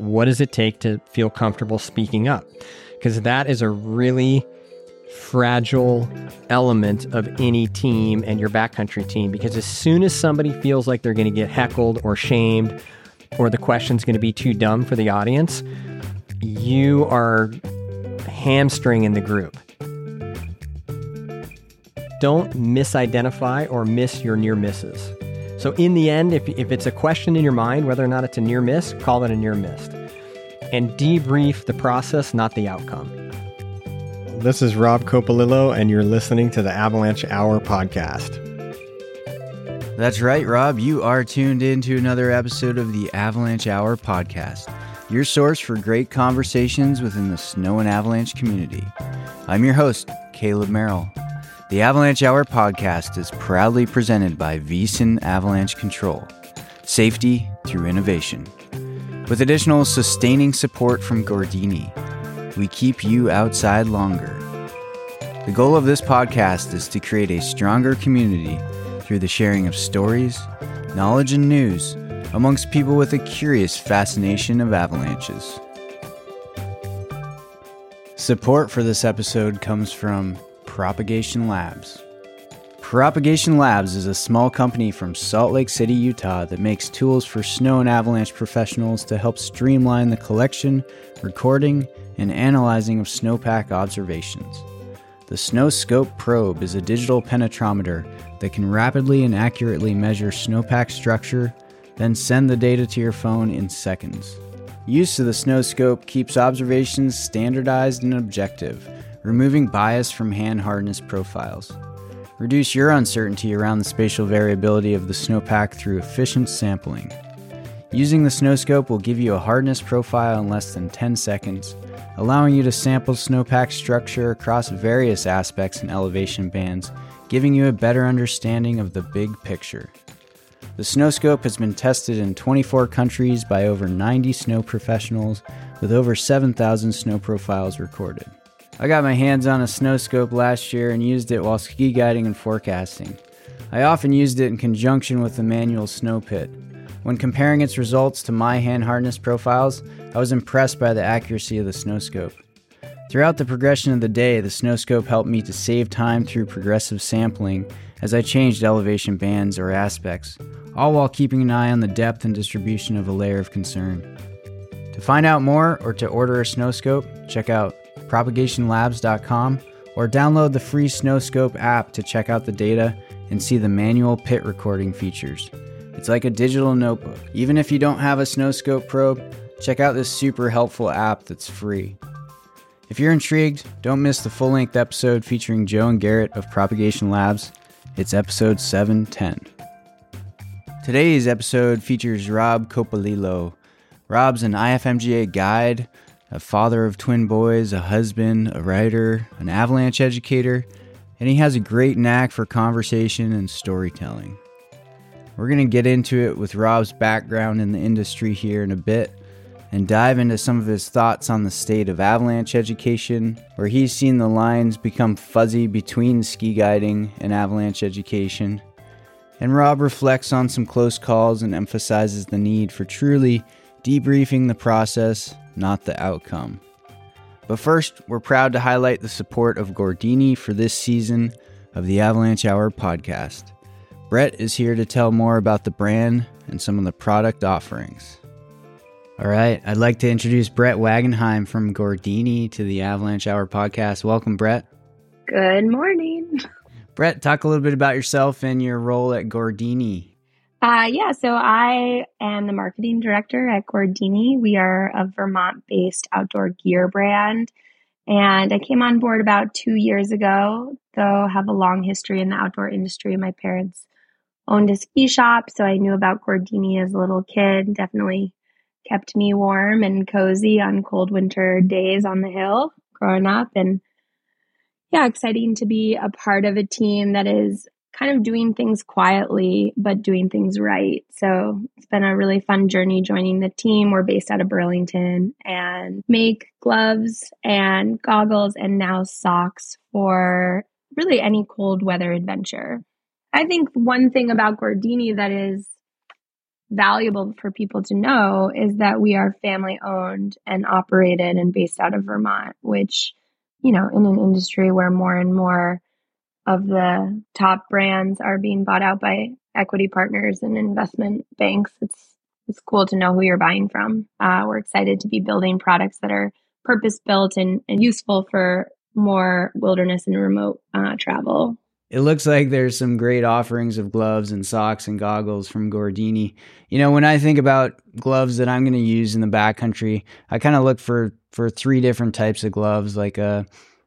what does it take to feel comfortable speaking up? Because that is a really fragile element of any team and your backcountry team. Because as soon as somebody feels like they're going to get heckled or shamed, or the question's going to be too dumb for the audience, you are hamstringing the group. Don't misidentify or miss your near misses. So, in the end, if, if it's a question in your mind, whether or not it's a near miss, call it a near miss. And debrief the process, not the outcome. This is Rob Coppolillo, and you're listening to the Avalanche Hour podcast. That's right, Rob. You are tuned in to another episode of the Avalanche Hour podcast, your source for great conversations within the snow and avalanche community. I'm your host, Caleb Merrill. The Avalanche Hour podcast is proudly presented by Wyssen Avalanche Control, safety through innovation. With additional sustaining support from Gordini, we keep you outside longer. The goal of this podcast is to create a stronger community through the sharing of stories, knowledge, and news amongst people with a curious fascination of avalanches. Support for this episode comes from Propagation Labs. Propagation Labs is a small company from Salt Lake City, Utah that makes tools for snow and avalanche professionals to help streamline the collection, recording, and analyzing of snowpack observations. The SnowScope probe is a digital penetrometer that can rapidly and accurately measure snowpack structure, then send the data to your phone in seconds. Use of the SnowScope keeps observations standardized and objective removing bias from hand hardness profiles. Reduce your uncertainty around the spatial variability of the snowpack through efficient sampling. Using the SnowScope will give you a hardness profile in less than 10 seconds, allowing you to sample snowpack structure across various aspects and elevation bands, giving you a better understanding of the big picture. The SnowScope has been tested in 24 countries by over 90 snow professionals with over 7,000 snow profiles recorded. I got my hands on a SnowScope last year and used it while ski guiding and forecasting. I often used it in conjunction with the manual snow pit. When comparing its results to my hand hardness profiles, I was impressed by the accuracy of the SnowScope. Throughout the progression of the day, the SnowScope helped me to save time through progressive sampling as I changed elevation bands or aspects, all while keeping an eye on the depth and distribution of a layer of concern. To find out more or to order a SnowScope, check out propagationlabs.com, or download the free SnowScope app to check out the data and see the manual pit recording features. It's like a digital notebook. Even if you don't have a SnowScope probe, check out this super helpful app that's free. If you're intrigued, don't miss the full length episode featuring Joe and Garrett of Propagation Labs. It's episode 710. Today's episode features Rob Coppolillo. Rob's an IFMGA guide, a father of twin boys, a husband, a writer, an avalanche educator, and he has a great knack for conversation and storytelling. We're going to get into it with Rob's background in the industry here in a bit and dive into some of his thoughts on the state of avalanche education, where he's seen the lines become fuzzy between ski guiding and avalanche education. And Rob reflects on some close calls and emphasizes the need for truly debriefing the process not the outcome. But first, we're proud to highlight the support of Gordini for this season of the Avalanche Hour podcast. Brett is here to tell more about the brand and some of the product offerings. All right, I'd like to introduce Brett Wagenheim from Gordini to the Avalanche Hour podcast. Welcome, Brett. Good morning. Brett, talk a little bit about yourself and your role at Gordini. Uh, yeah, so I am the marketing director at Gordini. We are a Vermont based outdoor gear brand. And I came on board about two years ago, though have a long history in the outdoor industry. My parents owned a ski shop, so I knew about Gordini as a little kid. Definitely kept me warm and cozy on cold winter days on the hill growing up. And yeah, exciting to be a part of a team that is kind of doing things quietly, but doing things right. So it's been a really fun journey joining the team. We're based out of Burlington and make gloves and goggles and now socks for really any cold weather adventure. I think one thing about Gordini that is valuable for people to know is that we are family owned and operated and based out of Vermont, which, you know, in an industry where more and more of the top brands are being bought out by equity partners and investment banks, it's it's cool to know who you're buying from. Uh, we're excited to be building products that are purpose built and, and useful for more wilderness and remote uh, travel. It looks like there's some great offerings of gloves and socks and goggles from Gordini. You know, when I think about gloves that I'm going to use in the backcountry, I kind of look for for three different types of gloves, like a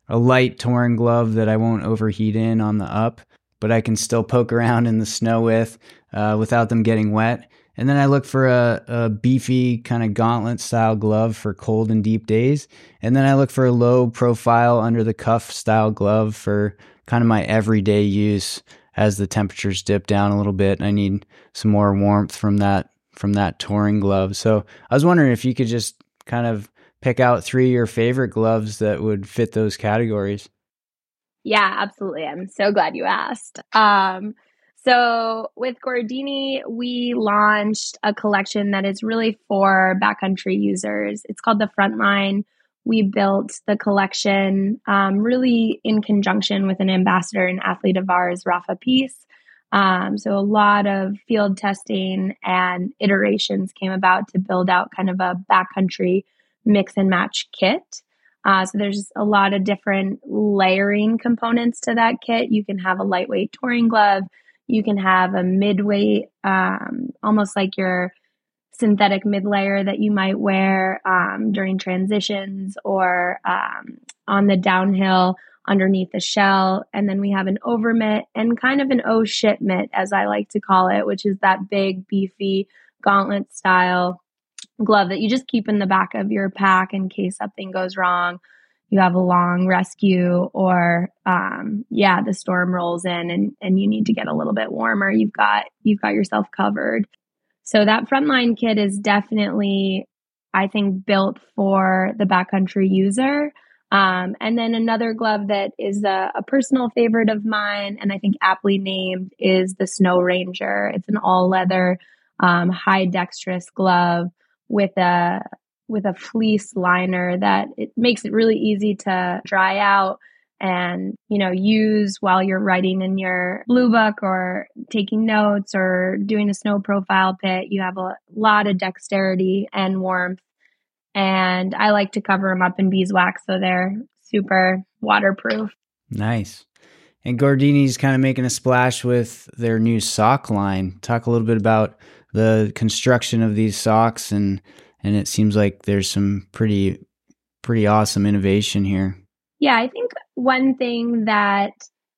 a light touring glove that I won't overheat in on the up, but I can still poke around in the snow with uh, without them getting wet. And then I look for a, a beefy kind of gauntlet style glove for cold and deep days. And then I look for a low profile under the cuff style glove for kind of my everyday use as the temperatures dip down a little bit. I need some more warmth from that from that touring glove. So I was wondering if you could just kind of pick out three of your favorite gloves that would fit those categories. Yeah, absolutely. I'm so glad you asked. Um, so with Gordini, we launched a collection that is really for backcountry users. It's called the Frontline. We built the collection um, really in conjunction with an ambassador and athlete of ours, Rafa Peace. Um, so a lot of field testing and iterations came about to build out kind of a backcountry mix and match kit. Uh, so there's a lot of different layering components to that kit. You can have a lightweight touring glove. You can have a midweight, um, almost like your synthetic mid layer that you might wear um, during transitions or um, on the downhill underneath the shell. And then we have an over mitt and kind of an oh shit mitt, as I like to call it, which is that big, beefy gauntlet style glove that you just keep in the back of your pack in case something goes wrong. You have a long rescue or um, yeah the storm rolls in and, and you need to get a little bit warmer. You've got you've got yourself covered. So that frontline kit is definitely i think built for the backcountry user. Um, and then another glove that is a, a, personal favorite of mine and i think aptly named is the snow ranger. It's an all leather um, high dexterous glove with a with a fleece liner that it makes it really easy to dry out and you know use while you're writing in your blue book or taking notes or doing a snow profile pit you have a lot of dexterity and warmth. And i like to cover them up in beeswax so they're super waterproof. Nice. And gordini's kind of making a splash with their new sock line. Talk a little bit about the construction of these socks and and it seems like there's some pretty pretty awesome innovation here. Yeah, I think one thing that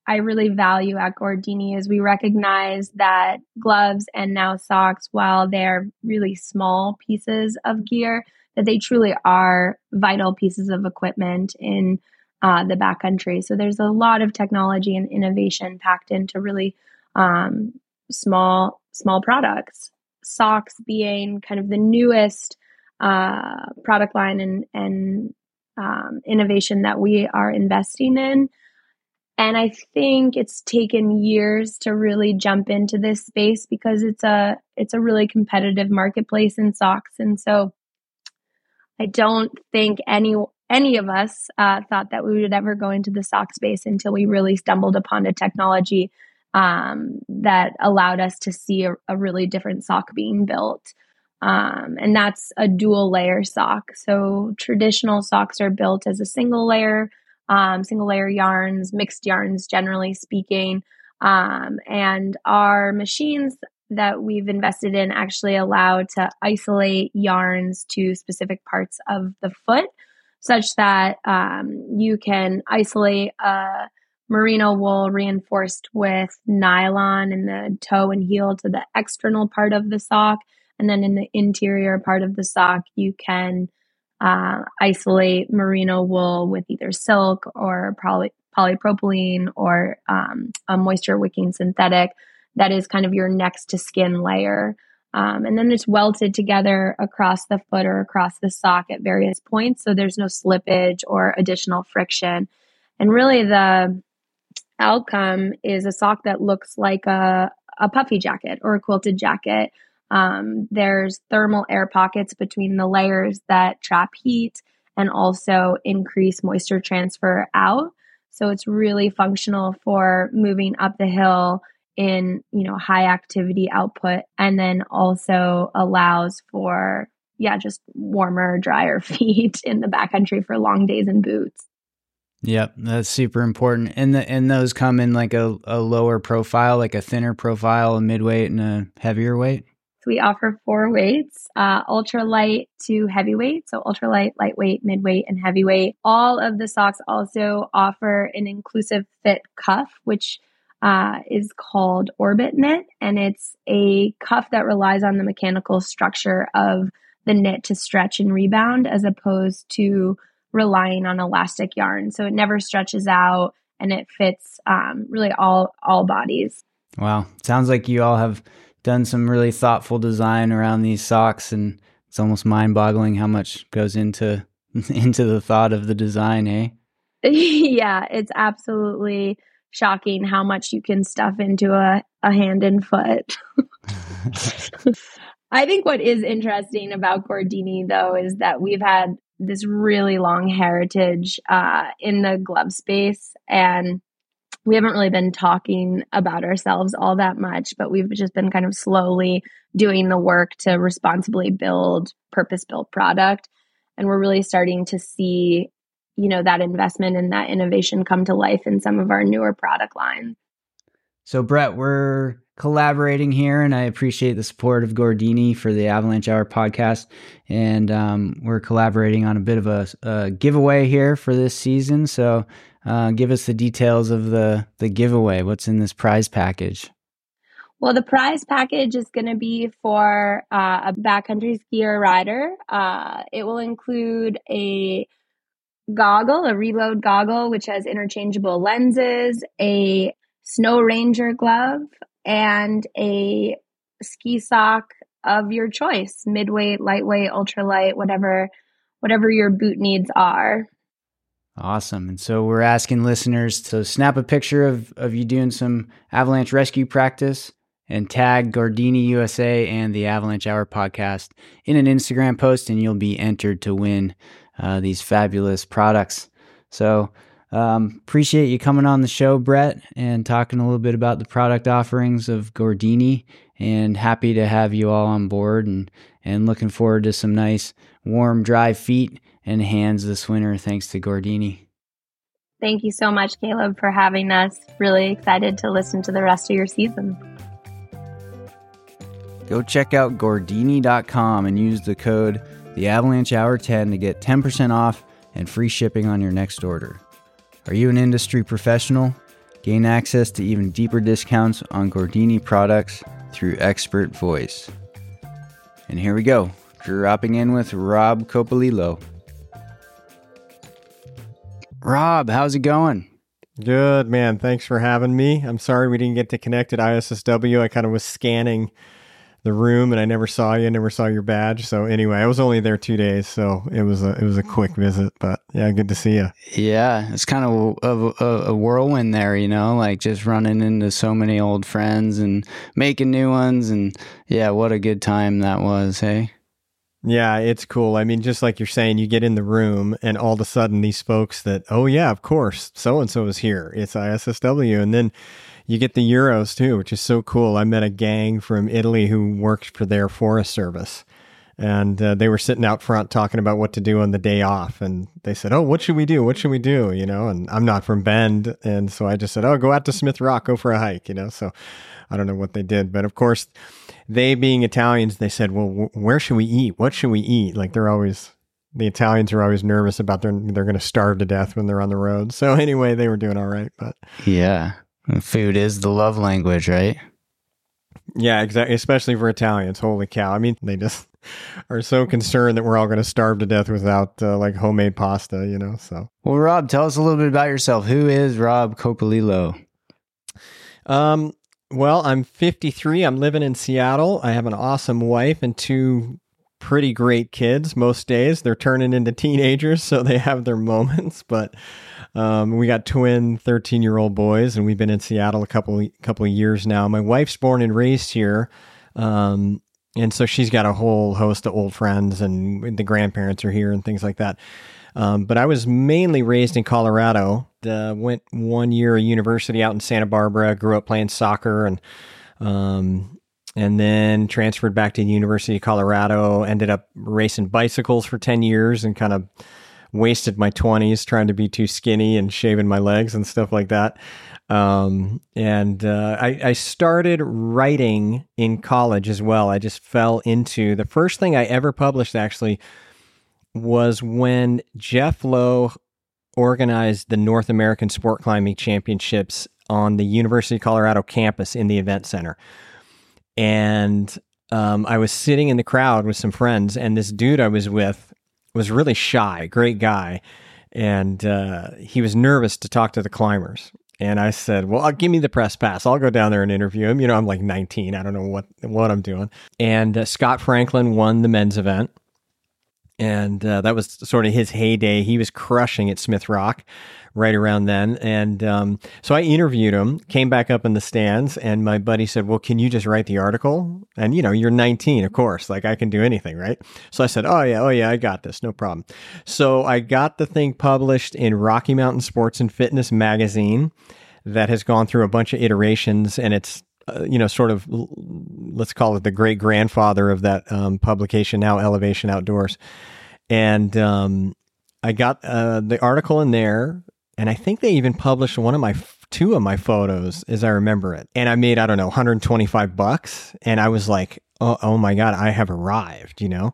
I really value at Gordini is we recognize that gloves and now socks, while they're really small pieces of gear, that they truly are vital pieces of equipment in uh, the backcountry. So there's a lot of technology and innovation packed into really um, small small products. Socks being kind of the newest uh, product line and and um, innovation that we are investing in. And I think it's taken years to really jump into this space because it's a it's a really competitive marketplace in socks, and so I don't think any any of us uh, thought that we would ever go into the sock space until we really stumbled upon a technology um, that allowed us to see a, a really different sock being built. Um, and that's a dual layer sock. So traditional socks are built as a single layer, um, single layer yarns, mixed yarns, generally speaking. Um, and our machines that we've invested in actually allow to isolate yarns to specific parts of the foot, such that um, you can isolate a merino wool reinforced with nylon in the toe and heel to the external part of the sock and then in the interior part of the sock, you can uh, isolate merino wool with either silk or poly- polypropylene or um, a moisture wicking synthetic that is kind of your next to skin layer. Um, and then it's welted together across the foot or across the sock at various points. So there's no slippage or additional friction. And really, the outcome is a sock that looks like a, a puffy jacket or a quilted jacket Um, there's thermal air pockets between the layers that trap heat and also increase moisture transfer out. So it's really functional for moving up the hill in, you know, high activity output and then also allows for yeah, just warmer, drier feet in the backcountry for long days in boots. Yep, that's super important. And the and those come in like a, a lower profile, like a thinner profile, a midweight and a heavier weight. So we offer four weights, uh, ultra light to heavyweight. So ultra light, lightweight, midweight, and heavyweight. All of the socks also offer an inclusive fit cuff, which uh, is called Orbit Knit, and it's a cuff that relies on the mechanical structure of the knit to stretch and rebound as opposed to relying on elastic yarn. So it never stretches out and it fits um, really all all bodies. Wow, sounds like you all have done some really thoughtful design around these socks, and it's almost mind-boggling how much goes into into the thought of the design, eh? yeah, it's absolutely shocking how much you can stuff into a, a hand and foot. I think what is interesting about Gordini, though, is that we've had this really long heritage uh, in the glove space. And we haven't really been talking about ourselves all that much, but we've just been kind of slowly doing the work to responsibly build purpose built product. And we're really starting to see, you know, that investment and that innovation come to life in some of our newer product lines. So, Brett, we're collaborating here, and I appreciate the support of Gordini for the Avalanche Hour podcast. And um, we're collaborating on a bit of a, a, giveaway here for this season. So, uh, give us the details of the the giveaway. What's in this prize package? Well, the prize package is going to be for uh, a backcountry skier rider. Uh, it will include a goggle, a reload goggle, which has interchangeable lenses, a snow ranger glove, and a ski sock of your choice midweight lightweight ultralight whatever whatever your boot needs are awesome and so we're asking listeners to snap a picture of, of you doing some avalanche rescue practice and tag Gordini USA and the Avalanche Hour podcast in an Instagram post, and you'll be entered to win uh, these fabulous products. So um, appreciate you coming on the show, Brett, and talking a little bit about the product offerings of Gordini. And happy to have you all on board, and and looking forward to some nice, warm, dry feet and hands this winter. Thanks to Gordini. Thank you so much, Caleb, for having us. Really excited to listen to the rest of your season. Go check out Gordini.com and use the code the Avalanche Hour 10 to get 10% off and free shipping on your next order. Are you an industry professional? Gain access to even deeper discounts on Gordini products through Expert Voice. And here we go, dropping in with Rob Coppolillo. Rob, how's it going? Good, man. Thanks for having me. I'm sorry we didn't get to connect at ISSW. I kind of was scanning the room and I never saw you, I never saw your badge. So anyway, I was only there two days, so it was a it was a quick visit. But yeah, good to see you. Yeah, it's kind of a, a, a whirlwind there, you know, like just running into so many old friends and making new ones, and yeah, what a good time that was. Hey. Yeah, it's cool. I mean, just like you're saying, you get in the room and all of a sudden these folks that, oh yeah, of course, so and so is here. It's ISSW, and then you get the Euros too, which is so cool. I met a gang from Italy who worked for their Forest Service. And uh, they were sitting out front talking about what to do on the day off. And they said, Oh, what should we do? What should we do? You know, and I'm not from Bend. And so I just said, Oh, go out to Smith Rock, go for a hike, you know. So I don't know what they did. But of course, they being Italians, they said, Well, where should we eat? What should we eat? Like they're always, the Italians are always nervous about their, they're going to starve to death when they're on the road. So anyway, they were doing all right. But yeah. Food is the love language, right? Yeah, exactly. Especially for Italians. Holy cow. I mean, they just are so concerned that we're all going to starve to death without uh, like homemade pasta, you know? So, well, Rob, tell us a little bit about yourself. Who is Rob Coppolillo? Um, well, I'm 53. I'm living in Seattle. I have an awesome wife and two pretty great kids most days. They're turning into teenagers, so they have their moments, but um, we got twin 13 year old boys, and we've been in Seattle a couple couple of years now. My wife's born and raised here, um, and so she's got a whole host of old friends, and the grandparents are here and things like that. Um, but I was mainly raised in Colorado. Uh, went one year of university out in Santa Barbara. Grew up playing soccer and um, and then transferred back to the University of Colorado. Ended up racing bicycles for ten years and kind of wasted my twenties trying to be too skinny and shaving my legs and stuff like that. Um, and uh, I, I started writing in college as well. I just fell into the first thing I ever published actually was when Jeff Lowe organized the North American Sport Climbing Championships on the University of Colorado campus in the event center. And um, I was sitting in the crowd with some friends, and this dude I was with was really shy, great guy. And uh, he was nervous to talk to the climbers. And I said, "Well, I'll give me the press pass. I'll go down there and interview him. You know, I'm like 19. I don't know what what I'm doing." And uh, Scott Franklin won the men's event, and uh, that was sort of his heyday. He was crushing at Smith Rock right around then, and um, so I interviewed him. Came back up in the stands, and my buddy said, "Well, can you just write the article?" And you know, you're 19, of course. Like I can do anything, right? So I said, "Oh yeah, oh yeah, I got this, no problem." So I got the thing published in Rocky Mountain Sports and Fitness magazine. That has gone through a bunch of iterations, and it's uh, you know, sort of, let's call it the great grandfather of that um, publication now, Elevation Outdoors. And um, I got uh, the article in there, and I think they even published one of my two of my photos, as I remember it. And I made I don't know 125 bucks, and I was like, oh, oh my god, I have arrived, you know.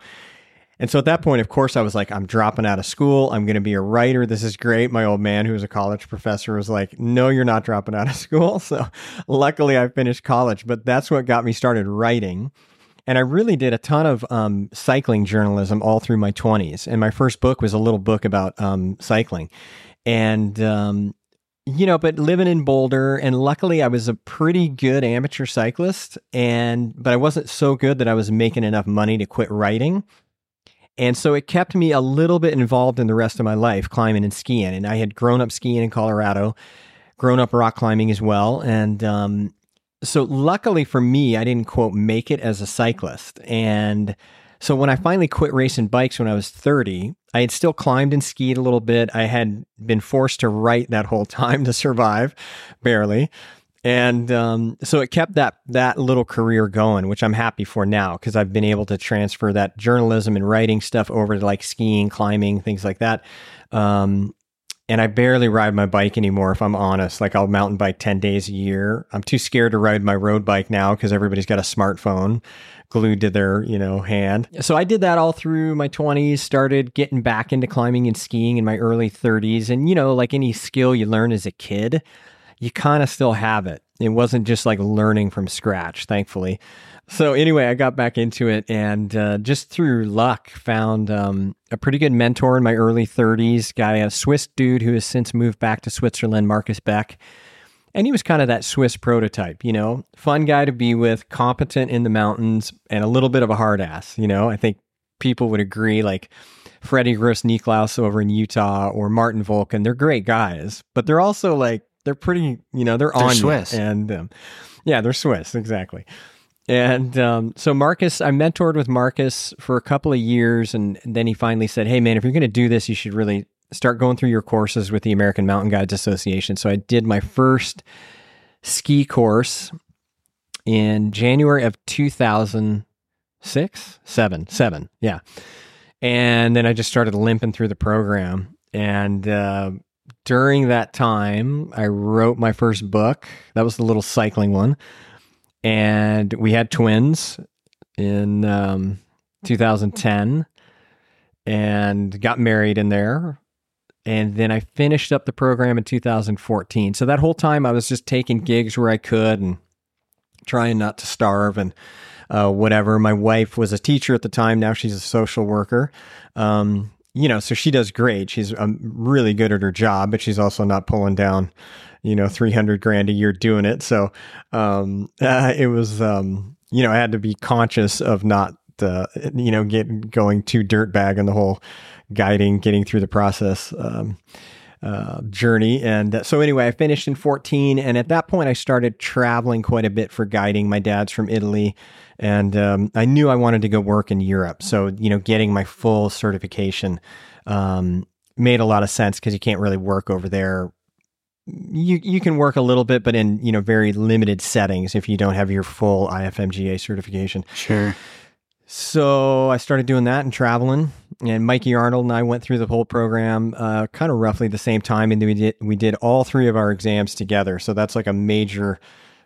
And so at that point, of course, I was like, I'm dropping out of school. I'm going to be a writer. This is great. My old man, who was a college professor, was like, No, you're not dropping out of school. So luckily, I finished college, but that's what got me started writing. And I really did a ton of um, cycling journalism all through my 20s. And my first book was a little book about um, cycling. And, um, you know, but living in Boulder, and luckily I was a pretty good amateur cyclist. And, but I wasn't so good that I was making enough money to quit writing. And so it kept me a little bit involved in the rest of my life, climbing and skiing. And I had grown up skiing in Colorado, grown up rock climbing as well. And um, so luckily for me, I didn't quote make it as a cyclist. And so when I finally quit racing bikes when I was 30, I had still climbed and skied a little bit. I had been forced to write that whole time to survive, barely and um, so it kept that that little career going, which I'm happy for now because I've been able to transfer that journalism and writing stuff over to like skiing, climbing, things like that. Um, and I barely ride my bike anymore, if I'm honest. Like I'll mountain bike ten days a year. I'm too scared to ride my road bike now because everybody's got a smartphone glued to their you know hand. So I did that all through my 20s. Started getting back into climbing and skiing in my early 30s, and you know, like any skill you learn as a kid you kind of still have it. It wasn't just like learning from scratch, thankfully. So anyway, I got back into it and uh, just through luck found um, a pretty good mentor in my early 30s, guy, a Swiss dude who has since moved back to Switzerland, Marcus Beck. And he was kind of that Swiss prototype, you know, fun guy to be with, competent in the mountains, and a little bit of a hard ass. You know, I think people would agree, like Freddie Gross Niklaus over in Utah or Martin Volken, they're great guys, but they're also like they're pretty, you know, they're, they're on Swiss. and um, yeah, they're Swiss, exactly. And um, so Marcus, I mentored with Marcus for a couple of years, and then he finally said, "Hey, man, if you're going to do this, you should really start going through your courses with the American Mountain Guides Association." So I did my first ski course in January of 2006, seven, seven, yeah. And then I just started limping through the program, and uh, during that time, I wrote my first book. That was the little cycling one. And we had twins in um, 2010 and got married in there. And then I finished up the program in 2014. So that whole time I was just taking gigs where I could and trying not to starve and uh, whatever. My wife was a teacher at the time. Now she's a social worker. Um, you know, so she does great. She's um, really good at her job, but she's also not pulling down, you know, 300 grand a year doing it. So, um, uh, it was, um, you know, I had to be conscious of not, uh, you know, get going too dirtbag in the whole guiding, getting through the process, um, uh, journey. And so anyway, I finished in 14. And at that point, I started traveling quite a bit for guiding. My dad's from Italy And um, I knew I wanted to go work in Europe. So, you know, getting my full certification um, made a lot of sense because you can't really work over there. You you can work a little bit, but in you know very limited settings if you don't have your full IFMGA certification. Sure. So I started doing that and traveling. And Mikey Arnold and I went through the whole program uh, kind of roughly the same time, and we did we did all three of our exams together. So that's like a major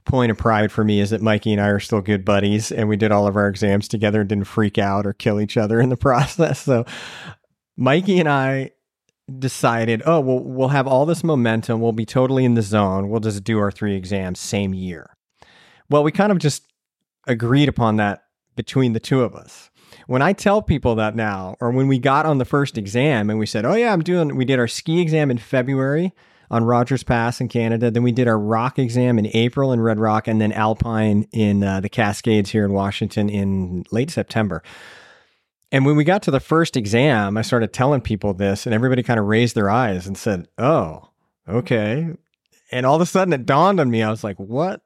point of pride for me is that Mikey and I are still good buddies, and we did all of our exams together and didn't freak out or kill each other in the process. So Mikey and I decided, oh, well, we'll have all this momentum. We'll be totally in the zone. We'll just do our three exams same year. Well, we kind of just agreed upon that between the two of us. When I tell people that now, or when we got on the first exam and we said, oh, yeah, I'm doing, we did our ski exam in February on Rogers Pass in Canada. Then we did our rock exam in April in Red Rock, and then Alpine in uh, the Cascades here in Washington in late September. And when we got to the first exam, I started telling people this, and everybody kind of raised their eyes and said, Oh, okay. And all of a sudden it dawned on me. I was like, What?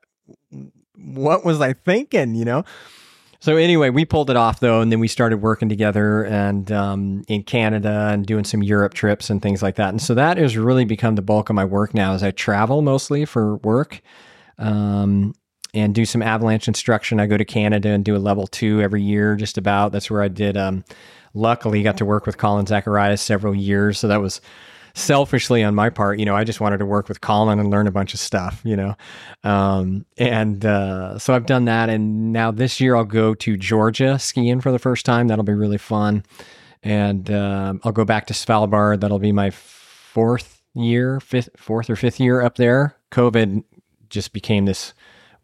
What was I thinking? You know? So anyway, we pulled it off though, and then we started working together and um, in Canada and doing some Europe trips and things like that. And so that has really become the bulk of my work now. As I travel mostly for work, um, and do some avalanche instruction. I go to Canada and do a level two every year, just about. That's where I did. Um, luckily, got to work with Colin Zacharias several years, so that was selfishly on my part. You know, I just wanted to work with Colin and learn a bunch of stuff. You know, um, and uh, so I've done that, and now this year I'll go to Georgia skiing for the first time. That'll be really fun, and uh, I'll go back to Svalbard. That'll be my fourth year, fifth, fourth or fifth year up there. COVID just became this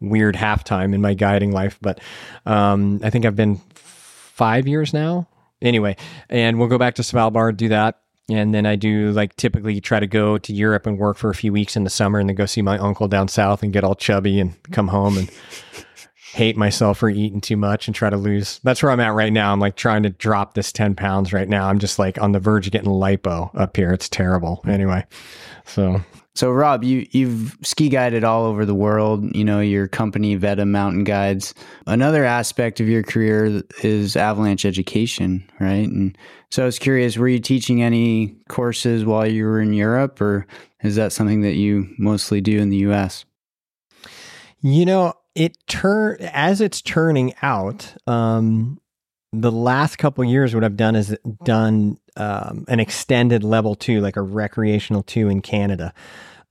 weird halftime in my guiding life, but um, I think I've been five years now. Anyway, and we'll go back to Svalbard, do that. And then I do like typically try to go to Europe and work for a few weeks in the summer and then go see my uncle down south and get all chubby and come home and hate myself for eating too much and try to lose. That's where I'm at right now. I'm like trying to drop this 10 pounds right now. I'm just like on the verge of getting lipo up here. It's terrible. Anyway, so so, Rob, you you've ski guided all over the world. You know your company, Veta Mountain Guides. Another aspect of your career is avalanche education, right? And so, I was curious: were you teaching any courses while you were in Europe, or is that something that you mostly do in the U.S.? You know, it turn as it's turning out. Um, the last couple years, what I've done is done um, an extended level two, like a recreational two in Canada.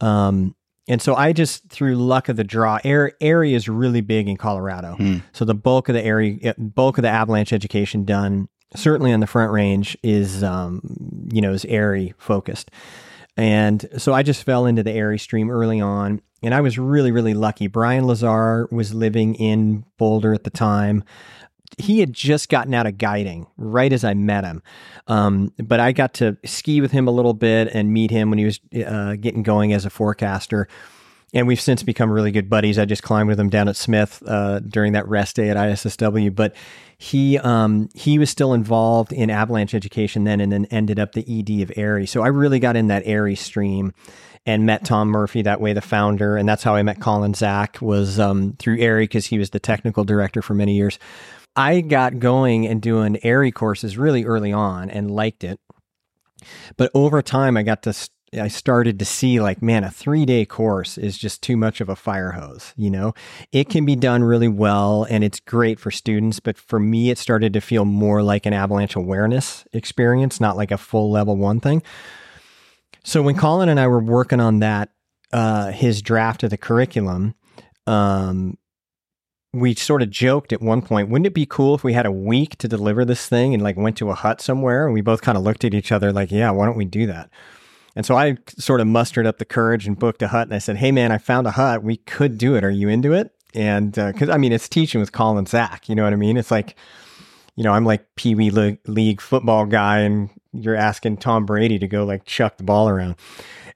Um, and so I just through luck of the draw, air area is really big in Colorado. Hmm. So the bulk of the area, bulk of the avalanche education done, certainly on the Front Range, is um, you know is AIARE focused. And so I just fell into the AIARE stream early on, and I was really really lucky. Brian Lazar was living in Boulder at the time he had just gotten out of guiding right as I met him. Um, but I got to ski with him a little bit and meet him when he was uh, getting going as a forecaster. And we've since become really good buddies. I just climbed with him down at Smith uh, during that rest day at ISSW. But he um, he was still involved in avalanche education then, and then ended up the ED of AIARE. So I really got in that AIARE stream and met Tom Murphy that way, the founder, and that's how I met Colin Zach was um, through AIARE because he was the technical director for many years. I got going and doing AIARE courses really early on and liked it. But over time, I got to, I started to see like, man, a three day course is just too much of a fire hose. You know, it can be done really well and it's great for students. But for me, it started to feel more like an avalanche awareness experience, not like a full level one thing. So when Colin and I were working on that, uh, his draft of the curriculum, um, we sort of joked at one point, wouldn't it be cool if we had a week to deliver this thing and like went to a hut somewhere? And we both kind of looked at each other like, yeah, why don't we do that? And so I sort of mustered up the courage and booked a hut. And I said, hey, man, I found a hut. We could do it. Are you into it? And because uh, I mean, it's teaching with Colin Zach. You know what I mean? It's like, you know, I'm like Pee Wee League football guy, and you're asking Tom Brady to go like chuck the ball around.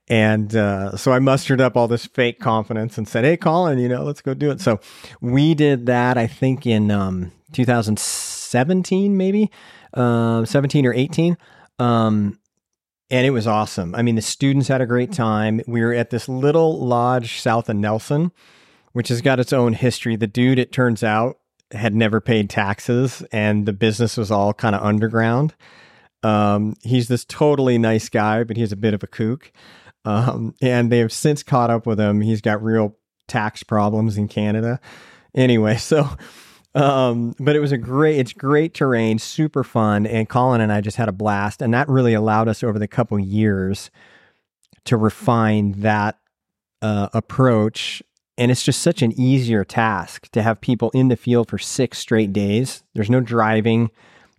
And uh, so I mustered up all this fake confidence and said, "Hey, Colin, you know, let's go do it." So we did that. I think in um, 2017, maybe uh, 17 or 18. Um, and it was awesome. I mean, the students had a great time. We were at this little lodge south of Nelson, which has got its own history. The dude, it turns out, had never paid taxes and the business was all kind of underground. Um, he's this totally nice guy, but he's a bit of a kook. Um, and they have since caught up with him. He's got real tax problems in Canada. Anyway, so um, but it was a great, it's great terrain, super fun. And Colin and I just had a blast. And that really allowed us over the couple years to refine that uh, approach. And it's just such an easier task to have people in the field for six straight days. There's no driving,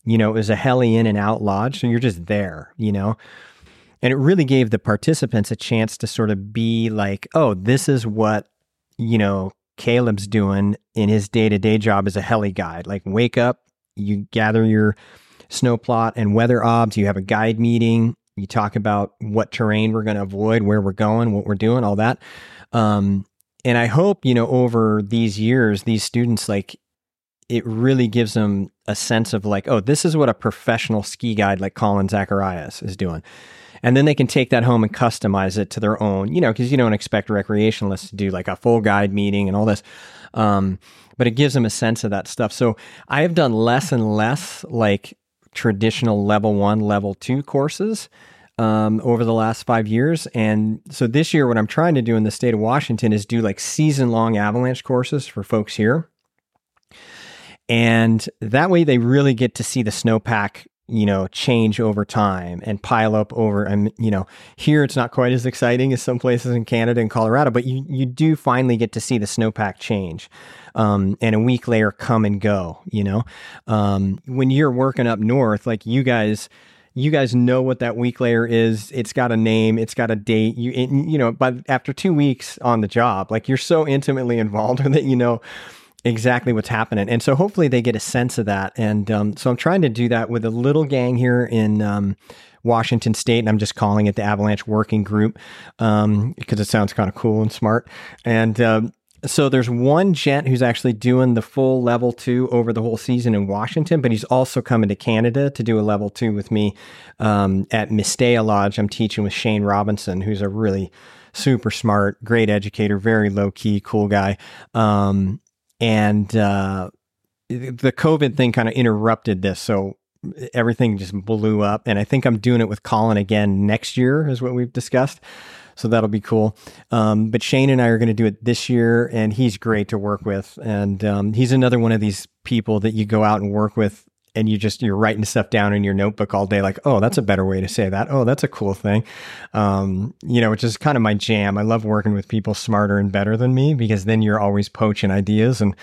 you know, it was a heli in and out lodge. So you're just there, you know? And it really gave the participants a chance to sort of be like, oh, this is what, you know, Caleb's doing in his day to day job as a heli guide. Like, wake up, you gather your snow plot and weather obs, you have a guide meeting, you talk about what terrain we're going to avoid, where we're going, what we're doing, all that. Um, and I hope, you know, over these years, these students, like, it really gives them a sense of like, oh, this is what a professional ski guide like Colin Zacharias is doing and then they can take that home and customize it to their own you know because you don't expect recreationalists to do like a full guide meeting and all this. Um, but it gives them a sense of that stuff. So i have done less and less like traditional level one level two courses um, over the last five years. And so this year what i'm trying to do in the state of washington is do like season long avalanche courses for folks here. And that way they really get to see the snowpack you know, change over time and pile up over. And, you know, here it's not quite as exciting as some places in Canada and Colorado, but you, you do finally get to see the snowpack change. Um, and a week later come and go, you know, um, when you're working up north, like you guys, you guys know what that weak layer is. It's got a name, it's got a date. You, it, you know, but after two weeks on the job, like you're so intimately involved with it, you know, exactly what's happening. And so hopefully they get a sense of that. And um, so I'm trying to do that with a little gang here in um, Washington State. And I'm just calling it the Avalanche Working Group um, because it sounds kind of cool and smart. And um, so there's one gent who's actually doing the full level two over the whole season in Washington, but he's also coming to Canada to do a level two with me um, at Mistaya Lodge. I'm teaching with Shane Robinson, who's a really super smart, great educator, very low key, cool guy. Um, and uh, the COVID thing kind of interrupted this. So everything just blew up. And I think I'm doing it with Colin again next year, is what we've discussed. So that'll be cool. Um, but Shane and I are going to do it this year, and he's great to work with. And um, he's another one of these people that you go out and work with and you just you're writing stuff down in your notebook all day like oh that's a better way to say that oh that's a cool thing um, you know which is kind of my jam i love working with people smarter and better than me because then you're always poaching ideas and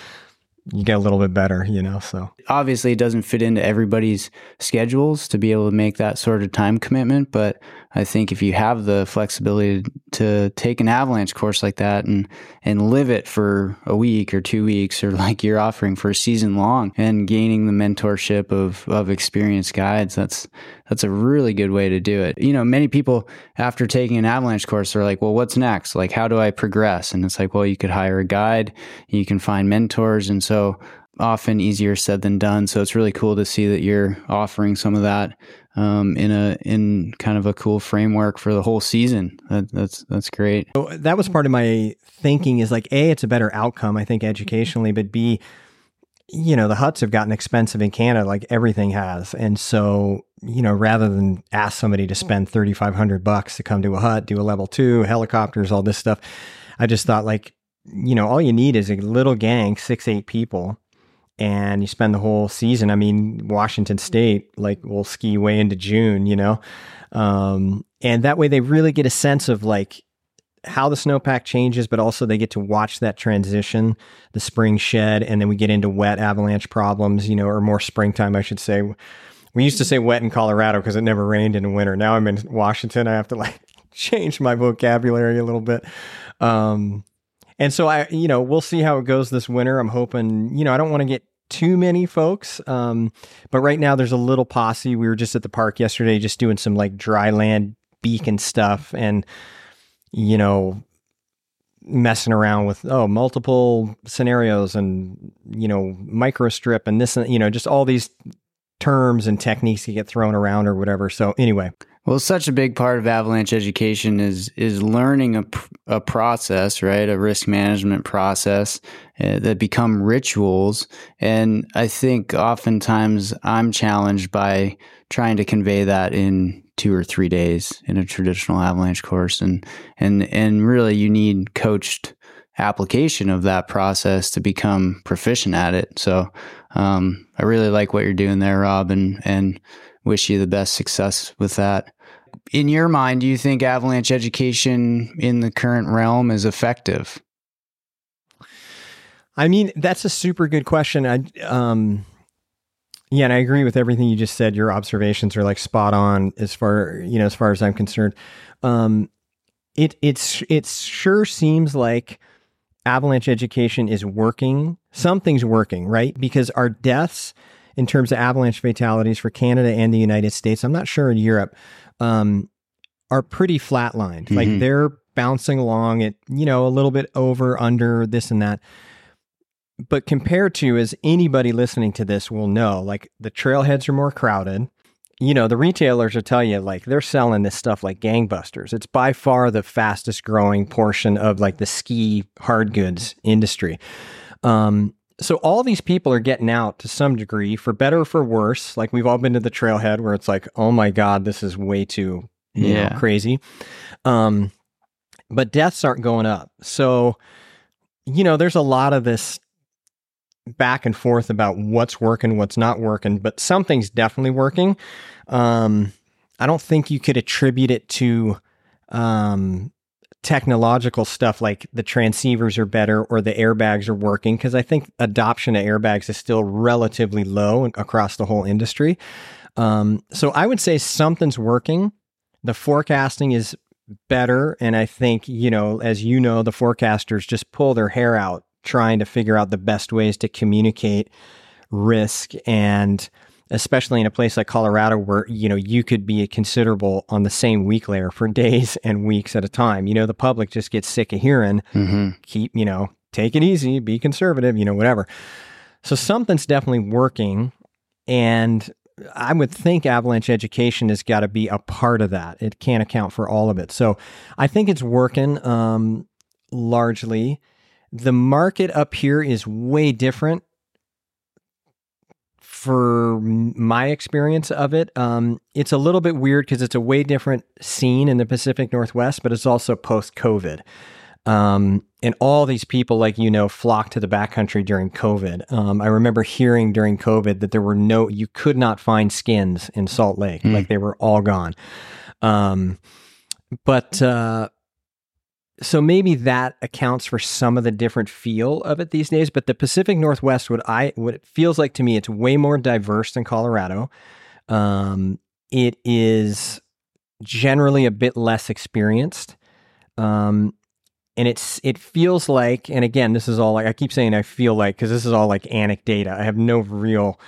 you get a little bit better, you know. So obviously, it doesn't fit into everybody's schedules to be able to make that sort of time commitment. But I think if you have the flexibility to take an avalanche course like that and and live it for a week or two weeks, or like you're offering for a season long, and gaining the mentorship of of experienced guides, that's that's a really good way to do it. You know, many people after taking an avalanche course are like, well, what's next? Like, how do I progress? And it's like, well, you could hire a guide, you can find mentors. And so often easier said than done. So it's really cool to see that you're offering some of that um, in a in kind of a cool framework for the whole season. That, that's that's great. So that was part of my thinking. Is like a, it's a better outcome, I think, educationally, but b, you know, the huts have gotten expensive in Canada, like everything has. And so, you know, rather than ask somebody to spend 3,500 bucks to come to a hut, do a level two, helicopters, all this stuff, I just thought like, you know, all you need is a little gang, six, eight people, and you spend the whole season. I mean, Washington State, like, will ski way into June, you know? Um, and that way they really get a sense of like, how the snowpack changes, but also they get to watch that transition, the spring shed, and then we get into wet avalanche problems, you know, or more springtime, I should say. We used to say wet in Colorado because it never rained in winter. Now I'm in Washington. I have to like change my vocabulary a little bit. Um, and so I, you know, we'll see how it goes this winter. I'm hoping, you know, I don't want to get too many folks. Um, but right now there's a little posse. We were just at the park yesterday, just doing some like dry land beacon stuff. And, you know, messing around with oh multiple scenarios and you know microstrip and this and you know just all these terms and techniques that get thrown around or whatever so anyway Well, such a big part of avalanche education is is learning a, a process, right? A risk management process uh, that become rituals. And I think oftentimes I'm challenged by trying to convey that in two or three days in a traditional avalanche course, and and and really you need coached application of that process to become proficient at it. So um, I really like what you're doing there, Rob, and and wish you the best success with that in your mind, do you think avalanche education in the current realm is effective? I mean, that's a super good question. I, um, yeah, and I agree with everything you just said. Your observations are like spot on as far you know as far as I'm concerned. Um, it it's it sure seems like avalanche education is working. Something's working, right? Because our deaths in terms of avalanche fatalities for Canada and the United States, I'm not sure in Europe, um, are pretty flatlined. Mm-hmm. Like they're bouncing along at, you know, a little bit over, under, this and that. But compared to, as anybody listening to this will know, like the trailheads are more crowded. You know, the retailers will tell you, like, they're selling this stuff like gangbusters. It's by far the fastest growing portion of like the ski hard goods industry. Um, so all these people are getting out to some degree for better or for worse. Like we've all been to the trailhead where it's like, oh my God, this is way too yeah. Know, crazy. Um, but deaths aren't going up. So, you know, there's a lot of this back and forth about what's working, what's not working, but something's definitely working. Um, I don't think you could attribute it to um, technological stuff like the transceivers are better or the airbags are working because I think adoption of airbags is still relatively low across the whole industry. Um, so I would say something's working. The forecasting is better. And I think, you know, as you know, the forecasters just pull their hair out trying to figure out the best ways to communicate risk and especially in a place like Colorado where you know you could be a considerable on the same weak layer for days and weeks at a time. You know, the public just gets sick of hearing mm-hmm. keep, you know, take it easy, be conservative, you know, whatever. So something's definitely working and I would think avalanche education has got to be a part of that. It can't account for all of it. So I think it's working um, largely. The market up here is way different for my experience of it, um, it's a little bit weird because it's a way different scene in the Pacific Northwest, but it's also post COVID. Um, and all these people, like you know, flocked to the backcountry during COVID. Um, I remember hearing during COVID that there were no, you could not find skins in Salt Lake, mm. like they were all gone. Um, but uh, so maybe that accounts for some of the different feel of it these days. But the Pacific Northwest, what I what it feels like to me, it's way more diverse than Colorado. Um, it is generally a bit less experienced. Um, and it's it feels like, and again, this is all like I keep saying I feel like because this is all like anecdata. I have no real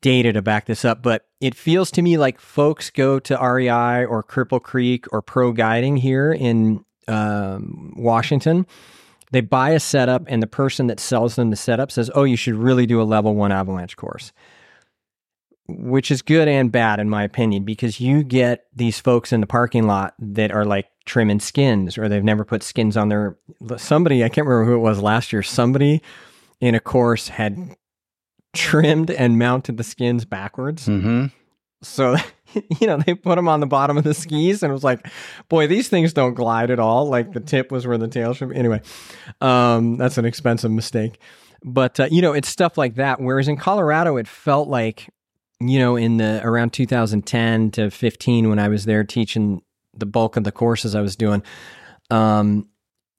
data to back this up, but it feels to me like folks go to REI or Cripple Creek or Pro Guiding here in um, Washington. They buy a setup, and the person that sells them the setup says, "Oh, you should really do a level one avalanche course." Which is good and bad in my opinion because you get these folks in the parking lot that are like trimming skins or they've never put skins on their somebody I can't remember who it was last year somebody in a course had trimmed and mounted the skins backwards. Mm-hmm. So you know, they put them on the bottom of the skis and it was like, boy, these things don't glide at all. Like the tip was where the tail should be. Anyway, um, that's an expensive mistake. But, uh, you know, it's stuff like that. Whereas in Colorado, it felt like, you know, in the around 2010 to 15, when I was there teaching the bulk of the courses I was doing, um,